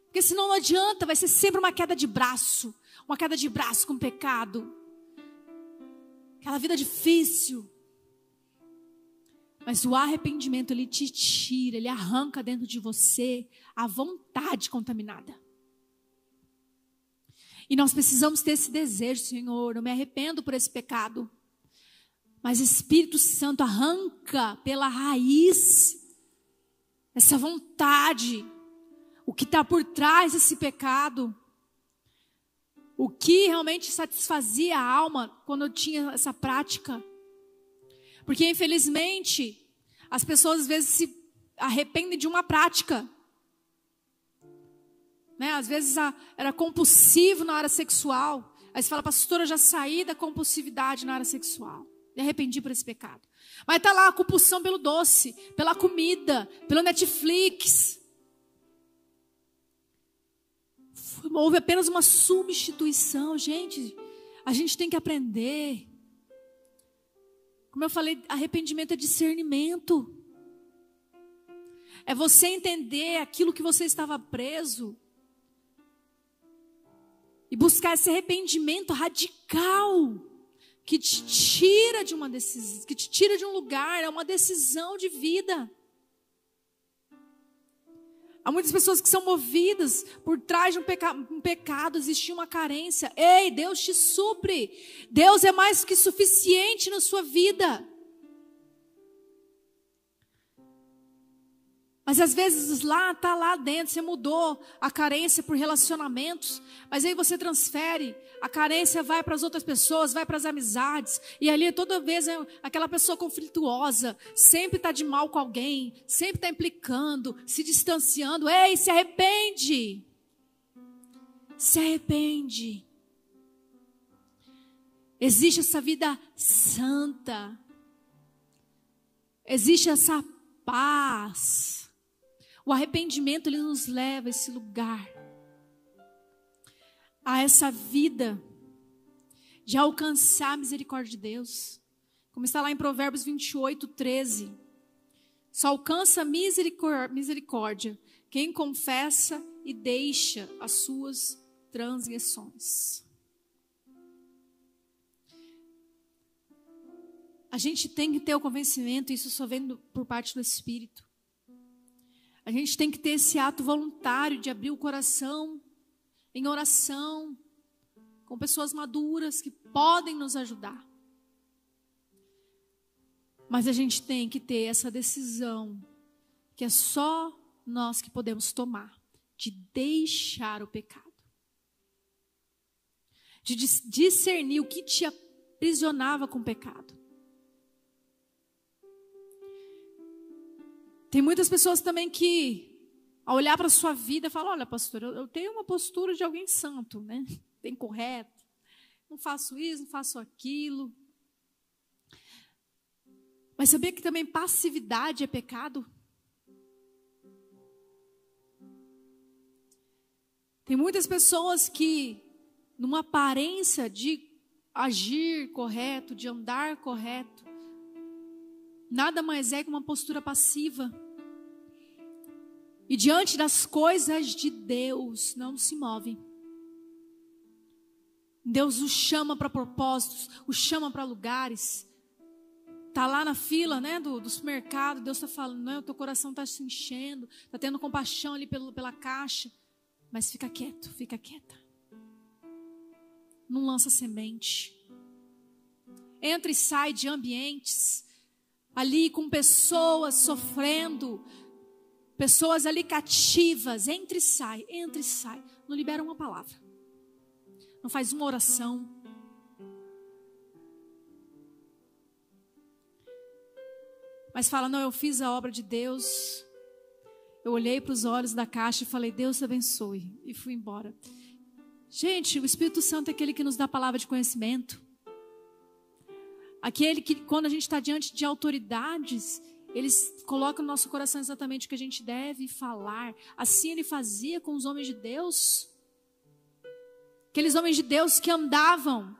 Porque senão não adianta, vai ser sempre uma queda de braço. Uma queda de braço com pecado. Aquela vida difícil. Mas o arrependimento, ele te tira, ele arranca dentro de você a vontade contaminada. E nós precisamos ter esse desejo, Senhor. Eu me arrependo por esse pecado. Mas Espírito Santo arranca pela raiz essa vontade, o que está por trás desse pecado, o que realmente satisfazia a alma quando eu tinha essa prática. Porque infelizmente as pessoas às vezes se arrependem de uma prática né? Às vezes a, era compulsivo na área sexual. Aí você fala, pastora, eu já saí da compulsividade na área sexual. Me arrependi por esse pecado. Mas está lá a compulsão pelo doce, pela comida, pelo Netflix. Houve apenas uma substituição. Gente, a gente tem que aprender. Como eu falei, arrependimento é discernimento. É você entender aquilo que você estava preso e buscar esse arrependimento radical que te tira de uma decisão, que te tira de um lugar, é uma decisão de vida. Há muitas pessoas que são movidas por trás de um, peca um pecado, existe uma carência. Ei, Deus te supre. Deus é mais que suficiente na sua vida. Mas às vezes lá está lá dentro, você mudou a carência por relacionamentos, mas aí você transfere, a carência vai para as outras pessoas, vai para as amizades, e ali toda vez é aquela pessoa conflituosa, sempre está de mal com alguém, sempre está implicando, se distanciando. Ei, se arrepende! Se arrepende. Existe essa vida santa. Existe essa paz. O arrependimento ele nos leva a esse lugar. A essa vida de alcançar a misericórdia de Deus. Como está lá em Provérbios 28, 13. Só alcança misericórdia quem confessa e deixa as suas transgressões. A gente tem que ter o convencimento, isso só vem por parte do Espírito. A gente tem que ter esse ato voluntário de abrir o coração em oração, com pessoas maduras que podem nos ajudar. Mas a gente tem que ter essa decisão, que é só nós que podemos tomar, de deixar o pecado, de discernir o que te aprisionava com o pecado. Tem muitas pessoas também que, ao olhar para a sua vida, falam: Olha, pastor, eu, tenho uma postura de alguém santo, né? Bem correto. Não faço isso, não faço aquilo. Mas sabia que também passividade é pecado? Tem muitas pessoas que, numa aparência de agir correto, de andar correto, nada mais é que uma postura passiva. E diante das coisas de Deus, não se movem. Deus o chama para propósitos, o chama para lugares. Tá lá na fila, né, do, do supermercado, Deus está falando, não, teu coração está se enchendo, está tendo compaixão ali pelo, pela caixa, mas fica quieto, fica quieta. Não lança semente. Entra e sai de ambientes ali com pessoas sofrendo, pessoas ali cativas, entra e sai, entra e sai. Não libera uma palavra. Não faz uma oração. Mas fala, não, eu fiz a obra de Deus. Eu olhei para os olhos da caixa e falei, Deus te abençoe. E fui embora. Gente, o Espírito Santo é aquele que nos dá a palavra de conhecimento. Aquele que, quando a gente está diante de autoridades, eles colocam no nosso coração exatamente o que a gente deve falar. Assim ele fazia com os homens de Deus. Aqueles homens de Deus que andavam.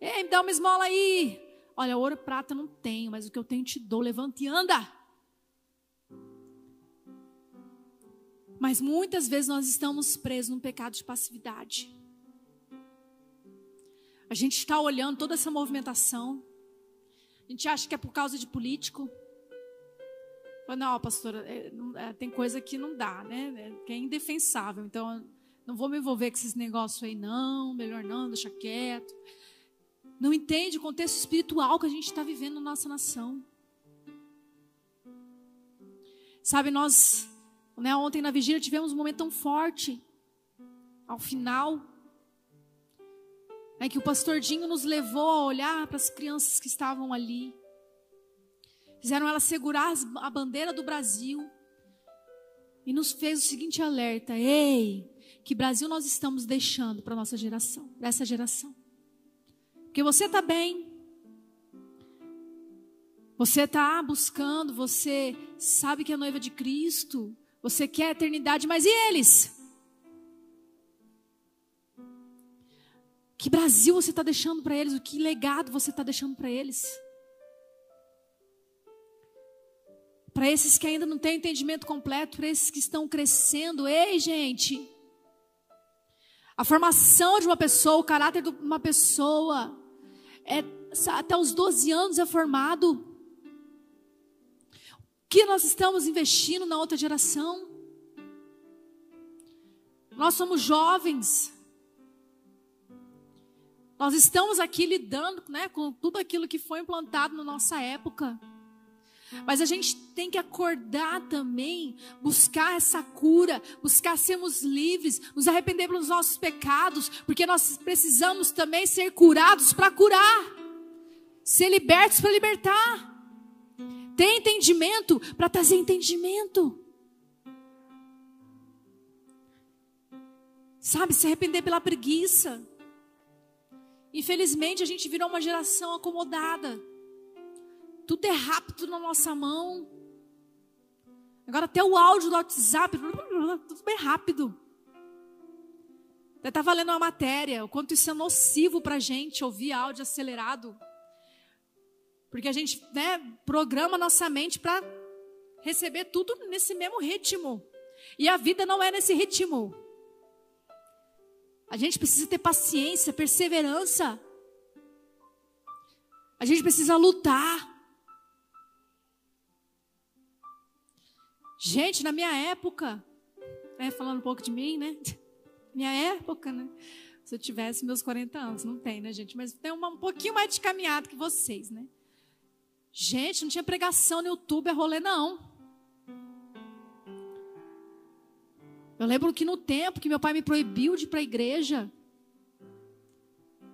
Ei, me dá uma esmola aí. Olha, ouro e prata não tenho, mas o que eu tenho te dou. Levanta e anda. Mas muitas vezes nós estamos presos num pecado de passividade. A gente está olhando toda essa movimentação. A gente acha que é por causa de político. Não, pastora, é, é, tem coisa que não dá, né? É, que é indefensável. Então, não vou me envolver com esses negócios aí, não. Melhor não, deixa quieto. Não entende o contexto espiritual que a gente está vivendo na nossa nação. Sabe, nós, né, ontem na vigília tivemos um momento tão forte. Ao final, é que o pastor Dinho nos levou a olhar para as crianças que estavam ali. Fizeram elas segurar a bandeira do Brasil. E nos fez o seguinte alerta: Ei, que Brasil nós estamos deixando para nossa geração, para essa geração. Porque você está bem. Você está buscando, você sabe que é noiva de Cristo, você quer a eternidade, mas e eles? Que Brasil você está deixando para eles? O que legado você está deixando para eles? Para esses que ainda não têm entendimento completo, para esses que estão crescendo, ei, gente. A formação de uma pessoa, o caráter de uma pessoa, é, até os 12 anos é formado. O que nós estamos investindo na outra geração? Nós somos jovens. Nós estamos aqui lidando né, com tudo aquilo que foi implantado na nossa época. Mas a gente tem que acordar também, buscar essa cura, buscar sermos livres, nos arrepender pelos nossos pecados, porque nós precisamos também ser curados para curar, ser libertos para libertar, ter entendimento para trazer entendimento. Sabe, se arrepender pela preguiça Infelizmente, a gente virou uma geração acomodada. Tudo é rápido na nossa mão. Agora até o áudio do WhatsApp, tudo bem rápido. Eu estava lendo uma matéria, o quanto isso é nocivo para a gente ouvir áudio acelerado. Porque a gente né, programa nossa mente para receber tudo nesse mesmo ritmo. E a vida não é nesse ritmo. A gente precisa ter paciência, perseverança. A gente precisa lutar. Gente, na minha época, né, falando um pouco de mim, né? Minha época, né? Se eu tivesse meus 40 anos, não tem, né, gente? Mas tem um pouquinho mais de caminhada que vocês, né? Gente, não tinha pregação no YouTube, é rolê, não. Eu lembro que no tempo que meu pai me proibiu de ir para a igreja,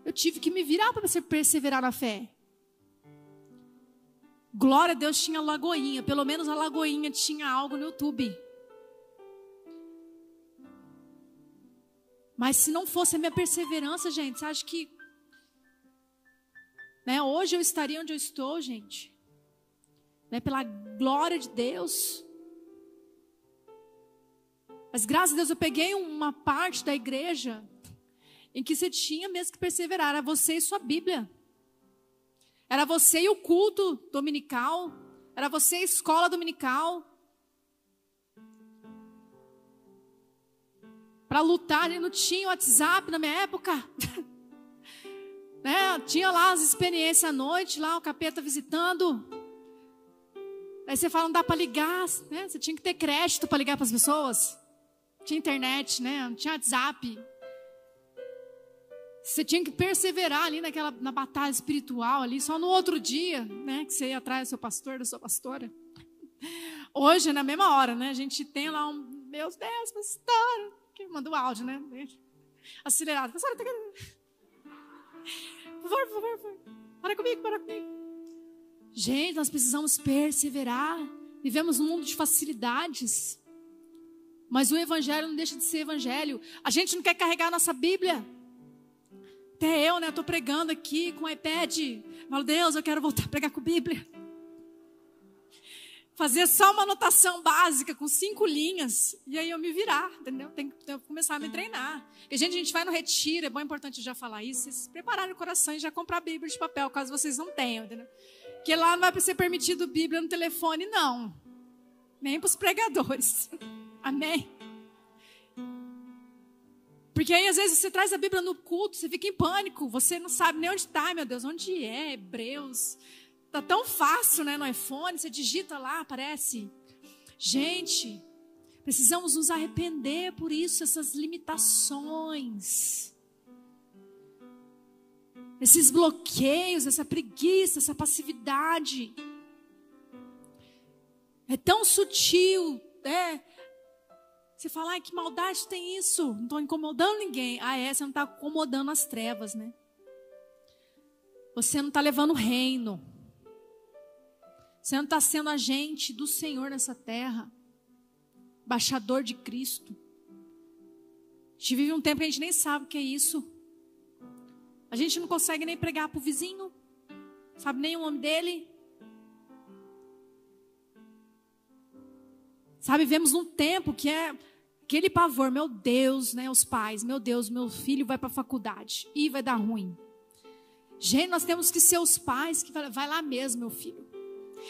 eu tive que me virar para perseverar na fé. Glória a Deus tinha Lagoinha, pelo menos a Lagoinha tinha algo no YouTube. Mas se não fosse a minha perseverança, gente, você acha que né, hoje eu estaria onde eu estou, gente? Né, pela glória de Deus. Mas graças a Deus eu peguei uma parte da igreja em que você tinha mesmo que perseverar, era você e sua Bíblia. Era você e o culto dominical, era você e a escola dominical. para lutar. Ele não tinha WhatsApp na minha época. né? Tinha lá as experiências à noite, lá o capeta visitando. Aí você fala, não dá para ligar, né? Você tinha que ter crédito para ligar para as pessoas. Tinha internet, né? Não tinha WhatsApp. Você tinha que perseverar ali naquela na batalha espiritual ali, só no outro dia, né, que você ia atrás do seu pastor, da sua pastora. Hoje, na mesma hora, né, a gente tem lá um, meu Deus, pastor, que manda o áudio, né? Acelerado. Pastora, tá Por favor, por favor, por favor. Para comigo, para comigo. Gente, nós precisamos perseverar. Vivemos num mundo de facilidades. Mas o evangelho não deixa de ser evangelho. A gente não quer carregar a nossa Bíblia. Até eu, né? Estou pregando aqui com o iPad. Falo, Deus, eu quero voltar a pregar com a Bíblia fazer só uma anotação básica com cinco linhas e aí eu me virar, entendeu? Tem que começar a me treinar. E, gente, a gente vai no retiro, é bom importante já falar isso, vocês prepararem o coração e já comprar a Bíblia de papel, caso vocês não tenham, entendeu? Porque lá não vai ser permitido Bíblia no telefone, não. Nem para os pregadores. Amém? Porque aí, às vezes, você traz a Bíblia no culto, você fica em pânico, você não sabe nem onde está, meu Deus, onde é? Hebreus. Tá tão fácil, né, no iPhone, você digita lá, aparece. Gente, precisamos nos arrepender por isso, essas limitações. Esses bloqueios, essa preguiça, essa passividade. É tão sutil, né? Você fala, ai, que maldade tem isso? Não estou incomodando ninguém. Ah, é, você não está acomodando as trevas, né? Você não está levando o reino. Você não está sendo agente do Senhor nessa terra, embaixador de Cristo. A gente vive um tempo que a gente nem sabe o que é isso. A gente não consegue nem pregar para o vizinho, sabe nem o nome dele. Sabe, vivemos um tempo que é aquele pavor, meu Deus, né, os pais, meu Deus, meu filho vai para a faculdade e vai dar ruim. Gente, nós temos que ser os pais que vai, vai lá mesmo, meu filho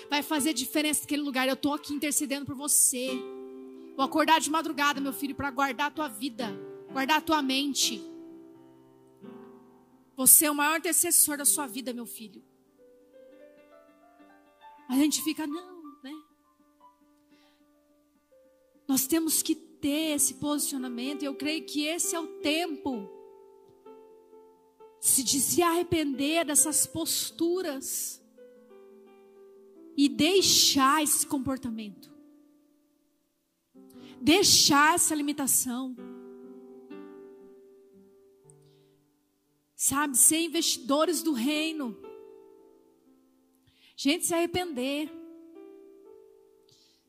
vai fazer diferença naquele lugar. Eu estou aqui intercedendo por você. Vou acordar de madrugada, meu filho, para guardar a tua vida, guardar a tua mente. Você é o maior intercessor da sua vida, meu filho. A gente fica, não, Nós temos que ter esse posicionamento, e eu creio que esse é o tempo de se arrepender dessas posturas e deixar esse comportamento. Deixar essa limitação. Sabe, ser investidores do reino. Gente, se arrepender.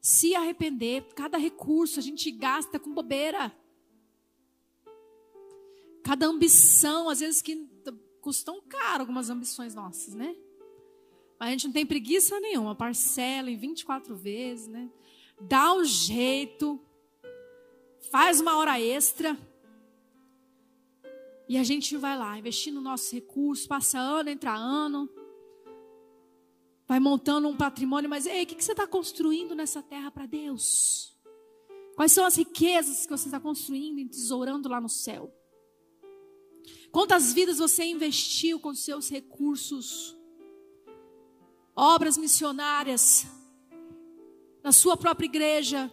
Se arrepender. Cada recurso a gente gasta com bobeira. Cada ambição, às vezes que custam caro algumas ambições nossas, né? Mas a gente não tem preguiça nenhuma, parcela em 24 vezes, né? Dá um jeito, faz uma hora extra. E a gente vai lá, investindo no nosso recurso, passa ano, entra ano, vai montando um patrimônio, mas ei, o que, você está construindo nessa terra para Deus? Quais são as riquezas que você está construindo e tesourando lá no céu? Quantas vidas você investiu com seus recursos? Obras missionárias, na sua própria igreja,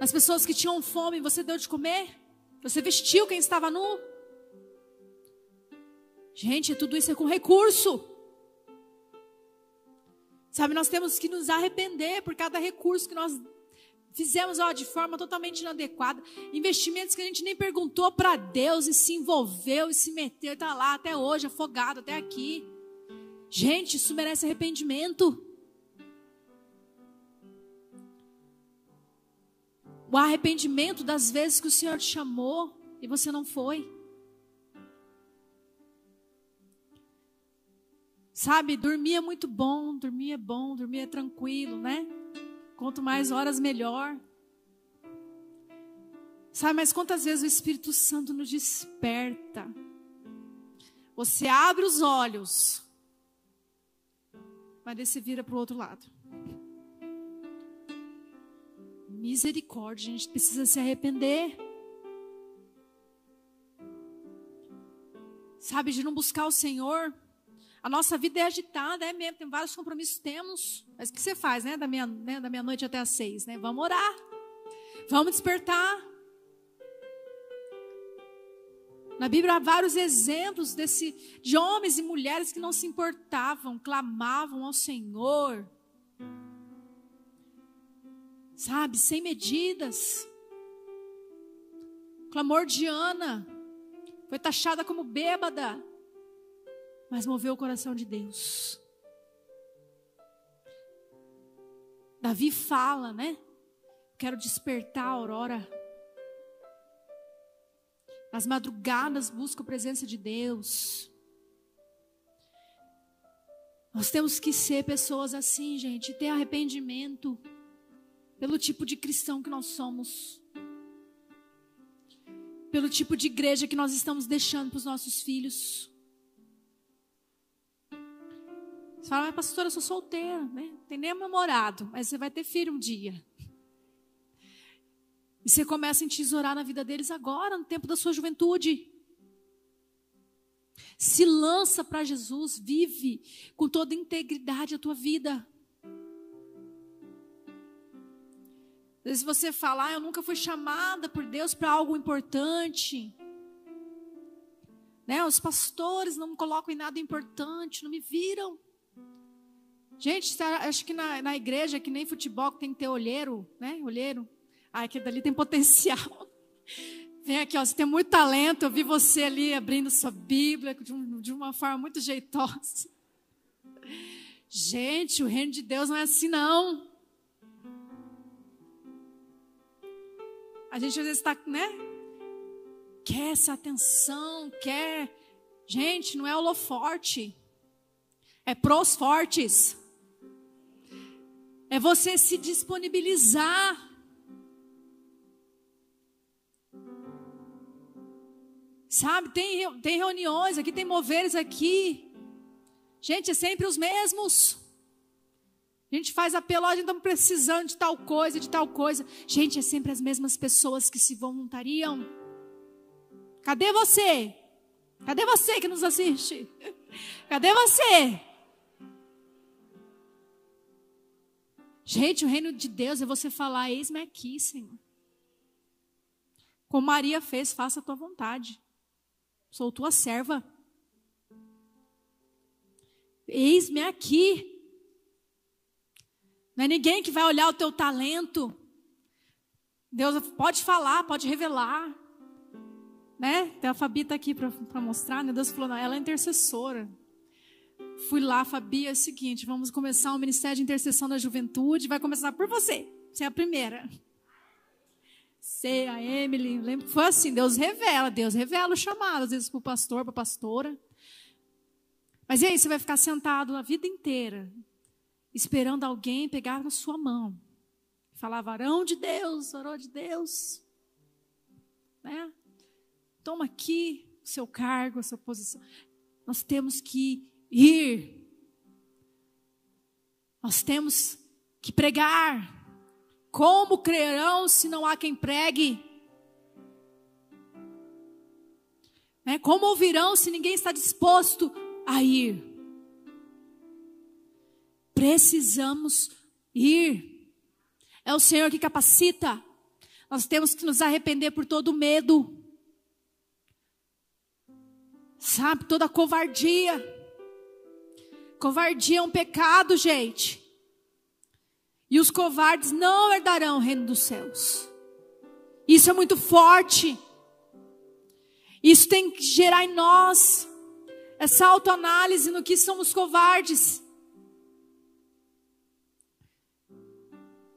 nas pessoas que tinham fome, você deu de comer? Você vestiu quem estava nu? Gente, tudo isso é com recurso. Sabe, nós temos que nos arrepender por cada recurso que nós fizemos ó, de forma totalmente inadequada. Investimentos que a gente nem perguntou para Deus e se envolveu e se meteu, está lá até hoje, afogado até aqui. Gente, isso merece arrependimento. O arrependimento das vezes que o Senhor te chamou e você não foi. Sabe, dormir é muito bom, dormir é bom, dormir é tranquilo, né? Quanto mais horas, melhor. Sabe, mas quantas vezes o Espírito Santo nos desperta? Você abre os olhos, mas você vira para o outro lado. Misericórdia, a gente precisa se arrepender. Sabe, de não buscar o Senhor. A nossa vida é agitada, é mesmo, tem vários compromissos, temos. Mas o que você faz, né? Da meia-noite né, da meia -noite até às seis, né? Vamos orar. Vamos despertar. Na Bíblia há vários exemplos desse, de homens e mulheres que não se importavam, clamavam ao Senhor sabe, sem medidas. O clamor de Ana foi taxada como bêbada, mas moveu o coração de Deus. Davi fala, né? Quero despertar a aurora. Nas madrugadas busco a presença de Deus. Nós temos que ser pessoas assim, gente, ter arrependimento pelo tipo de cristão que nós somos, pelo tipo de igreja que nós estamos deixando para os nossos filhos. Você fala, mas pastora, eu sou solteira, né? Não tem nem namorado, mas você vai ter filho um dia. E você começa a entesourar na vida deles agora, no tempo da sua juventude. Se lança para Jesus, vive com toda integridade a tua vida. Às vezes você fala, ah, eu nunca fui chamada por Deus para algo importante. Né? Os pastores não me colocam em nada importante, não me viram. Gente, acho que na, na igreja, que nem futebol, que tem que ter olheiro, né? Olheiro. Ah, aquele dali tem potencial. Vem aqui, ó, você tem muito talento. Eu vi você ali abrindo sua Bíblia de, um, de uma forma muito jeitosa. Gente, o reino de Deus não é assim, não. A gente às vezes está, né? Quer essa atenção, quer. Gente, não é holoforte. É pros fortes. É você se disponibilizar. Sabe, tem, tem reuniões aqui, tem moveres aqui. Gente, é sempre os mesmos. A gente faz apelo, a gente está precisando de tal coisa, de tal coisa. Gente, é sempre as mesmas pessoas que se voluntariam. Cadê você? Cadê você que nos assiste? Cadê você? Gente, o reino de Deus é você falar: Eis-me aqui, Senhor. Como Maria fez, faça a tua vontade. Sou tua serva. Eis-me aqui. Não é ninguém que vai olhar o teu talento. Deus pode falar, pode revelar. Né? Tem a Fabi está aqui para mostrar. Né? Deus falou, não, ela é intercessora. Fui lá, Fabi, é o seguinte, vamos começar o Ministério de Intercessão da Juventude. Vai começar por você. Você é a primeira. Você, a Emily, lembro foi assim, Deus revela, Deus revela o chamado, às vezes para o pastor, para a pastora. Mas e aí, você vai ficar sentado a vida inteira, esperando alguém pegar na sua mão. Falar, varão de Deus, varão de Deus. Né? Toma aqui o seu cargo, a sua posição. Nós temos que ir. Nós temos que pregar. Como crerão se não há quem pregue? Né? Como ouvirão se ninguém está disposto a ir? Precisamos ir. É o Senhor que capacita. Nós temos que nos arrepender por todo medo. Sabe, toda covardia. Covardia é um pecado, gente. E os covardes não herdarão o reino dos céus. Isso é muito forte. Isso tem que gerar em nós essa autoanálise no que somos covardes.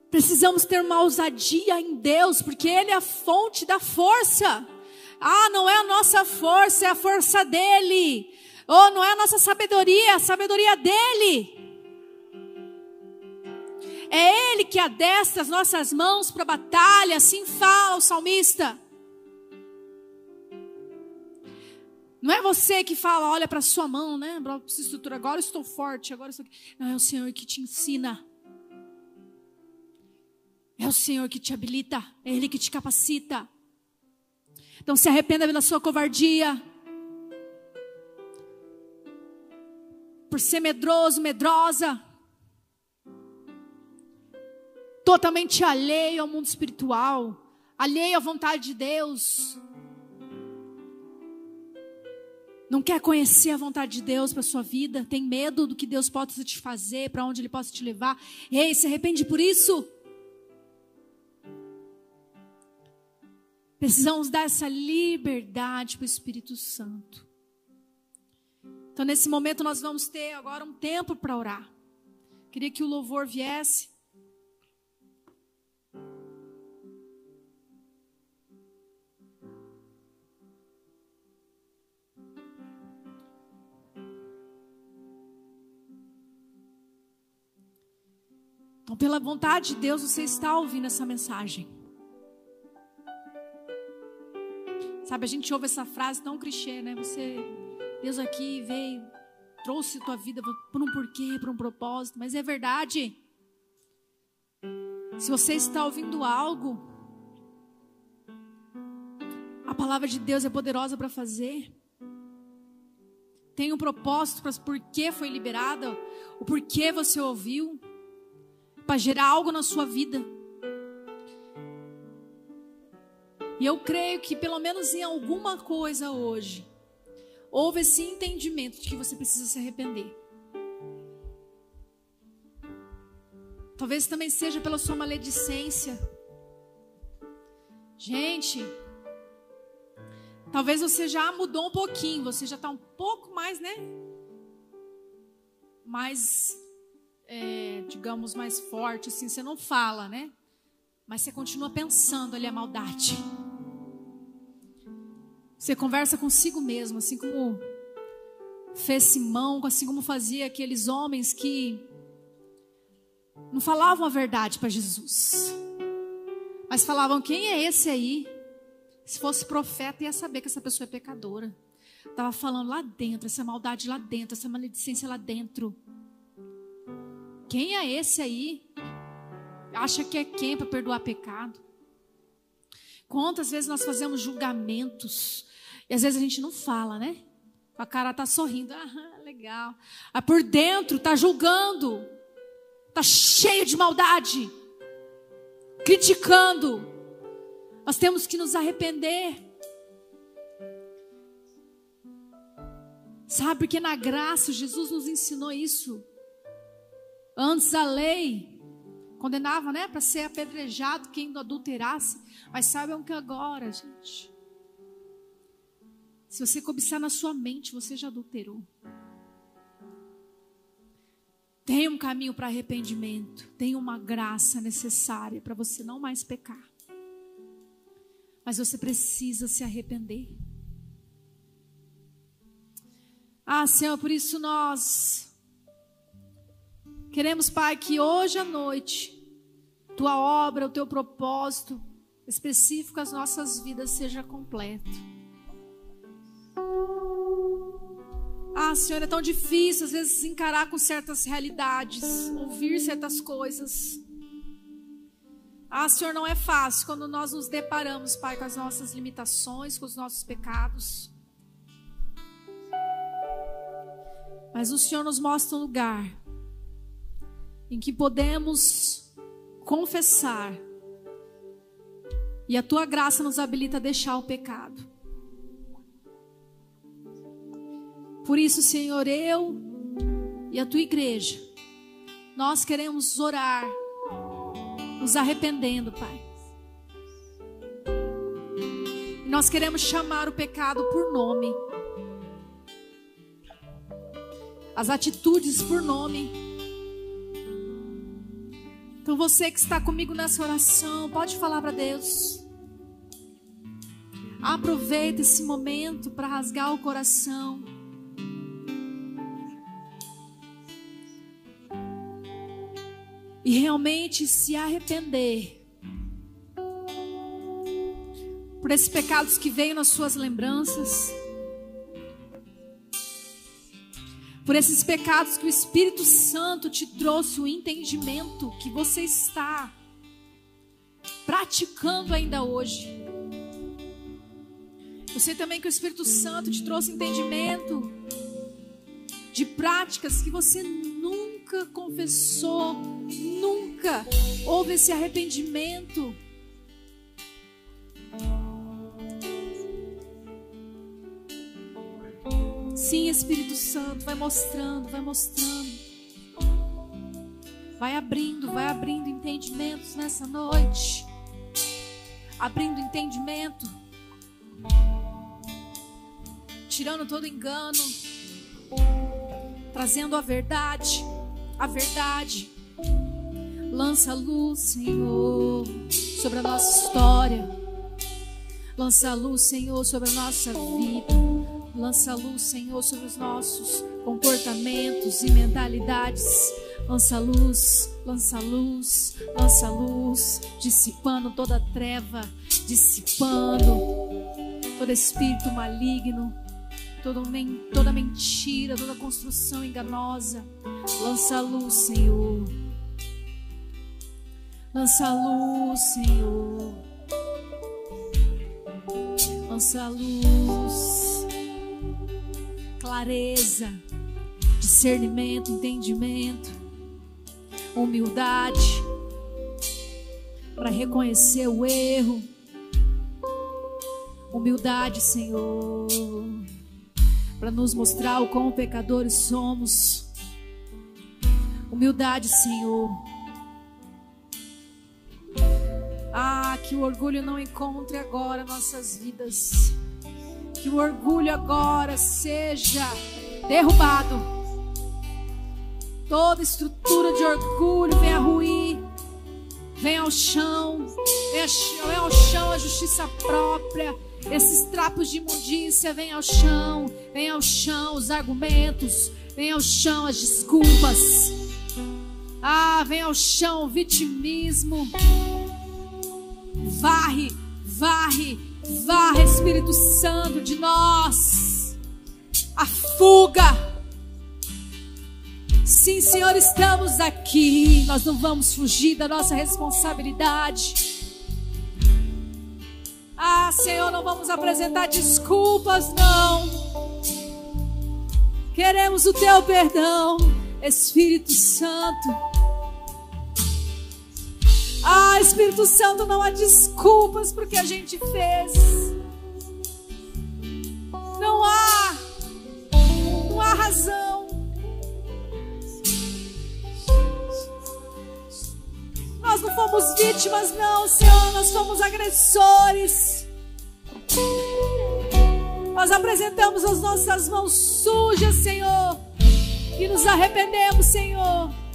Precisamos ter uma ousadia em Deus, porque Ele é a fonte da força. Ah, não é a nossa força, é a força dEle. Oh, não é a nossa sabedoria, é a sabedoria dEle. É Ele que adestra as nossas mãos para a batalha, assim fala o salmista. Não é você que fala, olha para a sua mão, né? Para sua estrutura, agora estou forte, agora estou. Não, é o Senhor que te ensina. É o Senhor que te habilita, é Ele que te capacita. Então se arrependa pela sua covardia. Por ser medroso, medrosa. Totalmente alheio ao mundo espiritual. Alheio à vontade de Deus. Não quer conhecer a vontade de Deus para sua vida? Tem medo do que Deus possa te fazer, para onde Ele possa te levar? Ei, se arrepende por isso? Precisamos dar essa liberdade para o Espírito Santo. Então, nesse momento, nós vamos ter agora um tempo para orar. Queria que o louvor viesse. Então, pela vontade de Deus, você está ouvindo essa mensagem. Sabe, a gente ouve essa frase tão clichê, né? Você, Deus aqui veio, trouxe tua vida por um porquê, por um propósito, mas é verdade. Se você está ouvindo algo, a palavra de Deus é poderosa para fazer. Tem um propósito para por que foi liberada, o porquê você ouviu, para gerar algo na sua vida. E eu creio que, pelo menos em alguma coisa hoje, houve esse entendimento de que você precisa se arrepender. Talvez também seja pela sua maledicência. Gente, talvez você já mudou um pouquinho, você já está um pouco mais, né? Mais, é, digamos, mais forte, assim, você não fala, né? Mas você continua pensando ali a maldade. Você conversa consigo mesmo, assim como fez Simão, assim como fazia aqueles homens que não falavam a verdade para Jesus, mas falavam: quem é esse aí? Se fosse profeta, ia saber que essa pessoa é pecadora. Estava falando lá dentro, essa maldade lá dentro, essa maledicência lá dentro. Quem é esse aí? Acha que é quem para perdoar pecado? Quantas vezes nós fazemos julgamentos e às vezes a gente não fala, né? A cara tá sorrindo, ah, legal. Ah, por dentro tá julgando, tá cheio de maldade, criticando. Nós temos que nos arrepender. Sabe, porque na graça Jesus nos ensinou isso. Antes a lei condenava, né, para ser apedrejado quem adulterasse, mas saibam que agora, gente, se você cobiçar na sua mente, você já adulterou. Tem um caminho para arrependimento, tem uma graça necessária para você não mais pecar. Mas você precisa se arrepender. Ah, Senhor, por isso nós queremos, Pai, que hoje à noite tua obra, o teu propósito específico às nossas vidas seja completo. Ah, Senhor, é tão difícil às vezes encarar com certas realidades, ouvir certas coisas. Ah, Senhor, não é fácil quando nós nos deparamos, Pai, com as nossas limitações, com os nossos pecados. Mas o Senhor nos mostra um lugar em que podemos confessar e a tua graça nos habilita a deixar o pecado. Por isso, Senhor, eu e a tua igreja, nós queremos orar, nos arrependendo, Pai. Nós queremos chamar o pecado por nome as atitudes por nome. Então você que está comigo nessa oração, pode falar para Deus. Aproveita esse momento para rasgar o coração. E realmente se arrepender por esses pecados que veio nas suas lembranças. Por esses pecados que o Espírito Santo te trouxe o entendimento que você está praticando ainda hoje. Eu sei também que o Espírito Santo te trouxe entendimento de práticas que você nunca confessou, nunca houve esse arrependimento. Sim, Espírito Santo, vai mostrando, vai mostrando. Vai abrindo, vai abrindo entendimentos nessa noite. Abrindo entendimento. Tirando todo engano. Trazendo a verdade. A verdade. Lança a luz, Senhor, sobre a nossa história. Lança a luz, Senhor, sobre a nossa vida. Lança luz, Senhor, sobre os nossos comportamentos e mentalidades. Lança luz, lança luz, lança luz, dissipando toda treva, dissipando todo espírito maligno, toda, toda mentira, toda construção enganosa. Lança luz, Senhor. Lança luz, Senhor. Lança luz clareza, discernimento, entendimento, humildade para reconhecer o erro. Humildade, Senhor, para nos mostrar o quão pecadores somos. Humildade, Senhor. Ah, que o orgulho não encontre agora nossas vidas. Que o orgulho agora seja derrubado. Toda estrutura de orgulho venha ruir. Venha ao chão. Venha ao chão a justiça própria. Esses trapos de imundícia venham ao chão. Venha ao chão os argumentos. Venha ao chão as desculpas. Ah, vem ao chão o vitimismo. Varre, varre Varra, Espírito Santo, de nós. A fuga. Sim, Senhor, estamos aqui. Nós não vamos fugir da nossa responsabilidade. Ah, Senhor, não vamos apresentar desculpas, não. Queremos o teu perdão, Espírito Santo. Ah, Espírito Santo, não há desculpas para o que a gente fez. Não há. Não há razão. Nós não fomos vítimas, não, Senhor. Nós fomos agressores. Nós apresentamos as nossas mãos sujas, Senhor. E nos arrependemos, Senhor.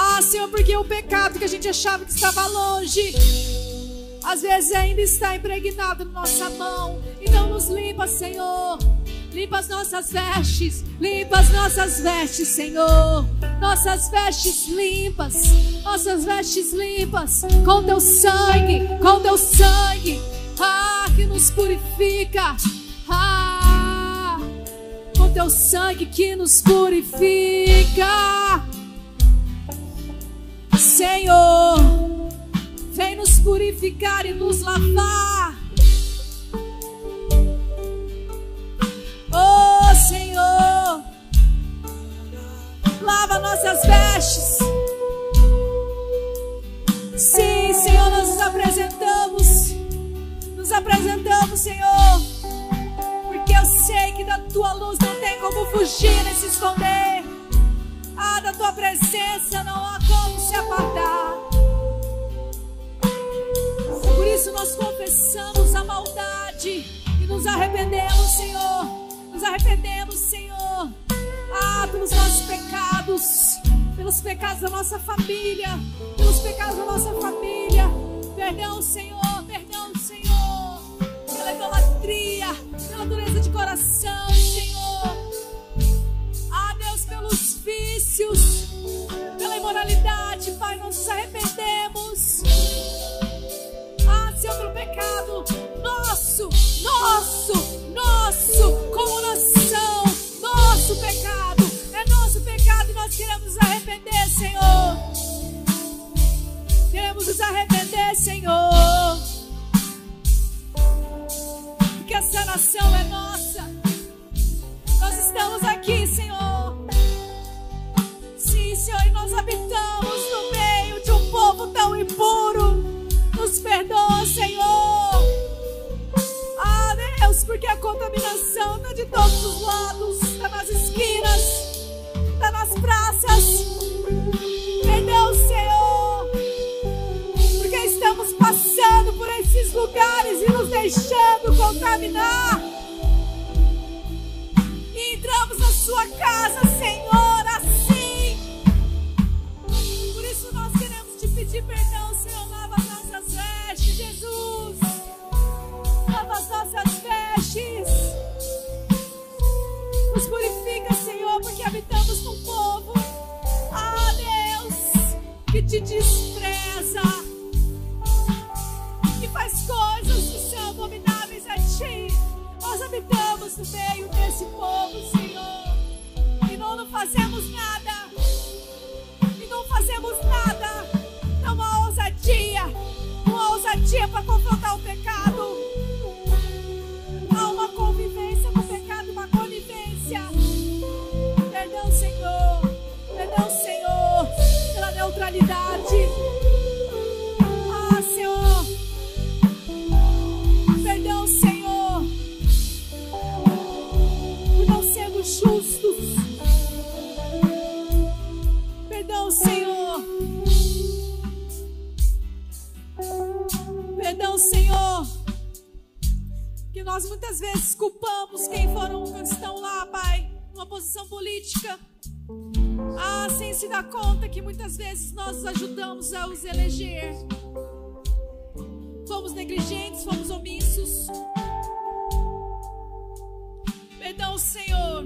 Ah, Senhor, porque o pecado que a gente achava que estava longe, às vezes ainda está impregnado na nossa mão. Então nos limpa, Senhor. Limpa as nossas vestes, limpa as nossas vestes, Senhor. Nossas vestes limpas, nossas vestes limpas, com teu sangue, com teu sangue, ah, que nos purifica, ah, com teu sangue que nos purifica, Senhor. Vem nos purificar e nos lavar. Oh Senhor, lava nossas vestes. Sim, Senhor, nós nos apresentamos. Nos apresentamos, Senhor. Porque eu sei que da tua luz não tem como fugir nem se esconder. Ah, da tua presença não há como se apartar. Por isso nós confessamos a maldade e nos arrependemos, Senhor nos arrependemos, Senhor. Ah, pelos nossos pecados, pelos pecados da nossa família, pelos pecados da nossa família. Perdão, Senhor, perdão, Senhor. Pela idolatria, pela dureza de coração, arrependemos. Ah, Senhor, pelo pecado nosso, nosso, nosso, como nação, nosso pecado, é nosso pecado e nós queremos nos arrepender, Senhor. Queremos nos arrepender, Senhor. Porque a contaminação está de todos os lados, está nas esquinas, está nas praças. Perdão, Senhor, porque estamos passando por esses lugares e nos deixando contaminar. E entramos na sua casa, Senhor, assim. Por isso nós queremos te pedir perdão, Senhor, lava as nossas vestes, Jesus. Lava as nossas Nos purifica, Senhor, porque habitamos num povo, ah, Deus, que te despreza, que faz coisas que são abomináveis a ti. Nós habitamos no meio desse povo, Senhor, e não, não fazemos nada, e não fazemos nada. Não há ousadia, não há ousadia para confrontar o pecado neutralidade. Ah, Senhor. Perdão, Senhor, por não sermos justos. Perdão, Senhor. Perdão, Senhor que nós muitas vezes culpamos quem foram estão lá, Pai, numa posição política. Ah, sem se dar conta que muitas vezes nós os ajudamos a os eleger. Fomos negligentes, fomos omissos. Perdão, Senhor.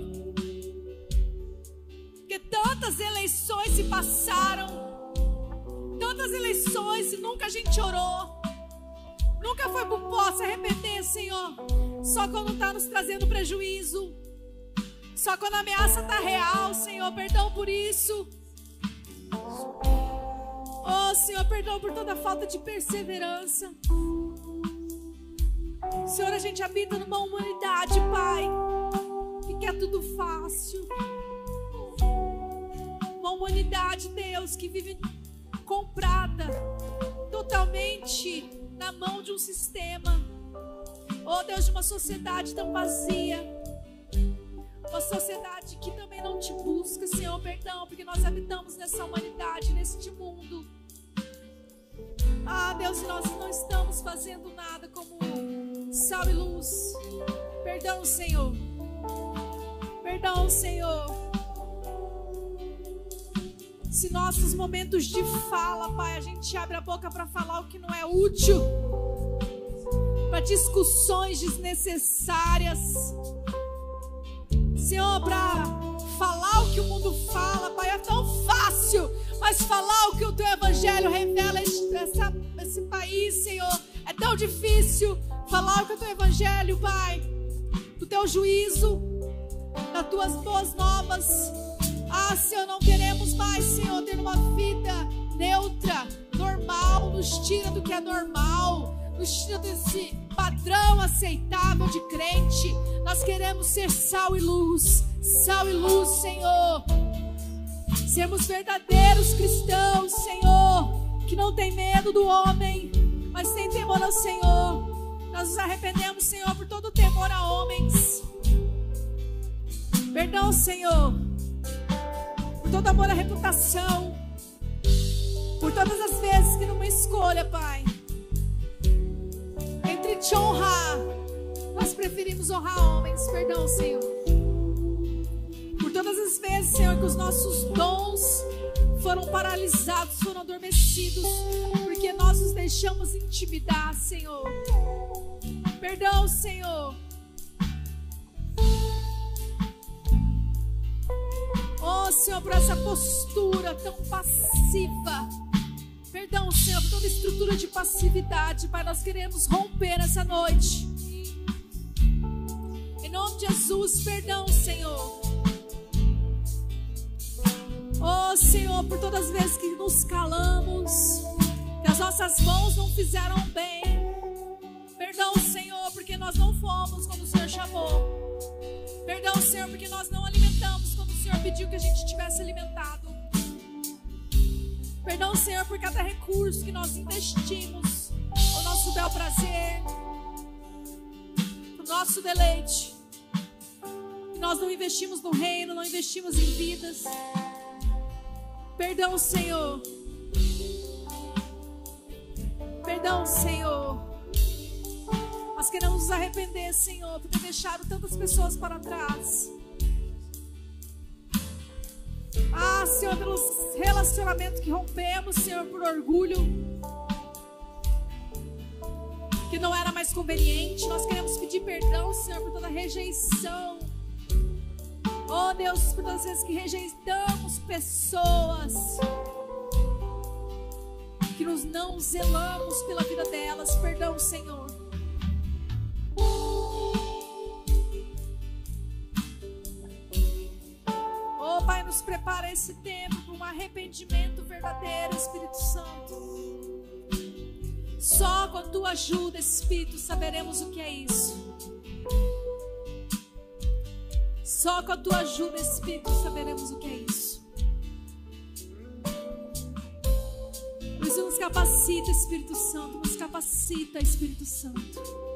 Porque tantas eleições se passaram. Tantas eleições e nunca a gente orou. Nunca foi por pó se arrepender, Senhor. Só quando está nos trazendo prejuízo. Só quando a ameaça está real, Senhor. Perdão por isso. Oh, Senhor, perdão por toda falta de perseverança. Senhor, a gente habita numa humanidade, Pai, que quer tudo fácil. Uma humanidade, Deus, que vive comprada totalmente na mão de um sistema. Oh Deus, de uma sociedade tão vazia. Uma sociedade que também não te busca, Senhor, perdão, porque nós habitamos nessa humanidade, neste mundo. Ah, Deus, nós não estamos fazendo nada como sal e luz. Perdão, Senhor. Perdão, Senhor. Se nossos momentos de fala, Pai, a gente abre a boca para falar o que não é útil, para discussões desnecessárias. Senhor, para falar o que o mundo fala, Pai, é tão fácil, mas falar o que o teu evangelho revela essa, esse país, Senhor, é tão difícil. Falar o que o teu evangelho, Pai, do teu juízo, das tuas boas novas. Ah, Senhor, não queremos mais, Senhor, ter uma vida neutra, normal, nos tira do que é normal, tira desse padrão aceitável de crente. Nós queremos ser sal e luz, sal e luz, Senhor. Sermos verdadeiros cristãos, Senhor, que não tem medo do homem, mas tem temor ao Senhor. Nós nos arrependemos, Senhor, por todo temor a homens. Perdão, Senhor, por todo amor à reputação, por todas as vezes que numa escolha, Pai, preferimos honrar homens. Perdão, Senhor. Por todas as vezes, Senhor, que os nossos dons foram paralisados, foram adormecidos, porque nós nos deixamos intimidar, Senhor. Perdão, Senhor. Oh, Senhor, por essa postura tão passiva. Perdão, Senhor, por toda estrutura de passividade, Pai. Nós queremos romper essa noite. Jesus, perdão, Senhor. Oh, Senhor, por todas as vezes que nos calamos, que as nossas mãos não fizeram bem. Perdão, Senhor, porque nós não fomos quando o Senhor chamou. Perdão, Senhor, porque nós não alimentamos quando o Senhor pediu que a gente tivesse alimentado. Perdão, Senhor, por cada recurso que nós investimos, o nosso bel prazer, o nosso deleite. Nós não investimos no reino, não investimos em vidas. Perdão, Senhor. Perdão, Senhor. Nós queremos nos arrepender, Senhor, por ter deixado tantas pessoas para trás. Ah, Senhor, pelos relacionamentos que rompemos, Senhor, por orgulho. Que não era mais conveniente. Nós queremos pedir perdão, Senhor, por toda rejeição. Oh, Deus, todas as vezes que rejeitamos pessoas. Que nos não zelamos pela vida delas. Perdão, Senhor. Oh, Pai, nos prepara esse tempo para um arrependimento verdadeiro, Espírito Santo. Só com a tua ajuda, Espírito, saberemos o que é isso. Só com a tua ajuda, Espírito, saberemos o que é isso. Nos capacita, Espírito Santo, nos capacita, Espírito Santo.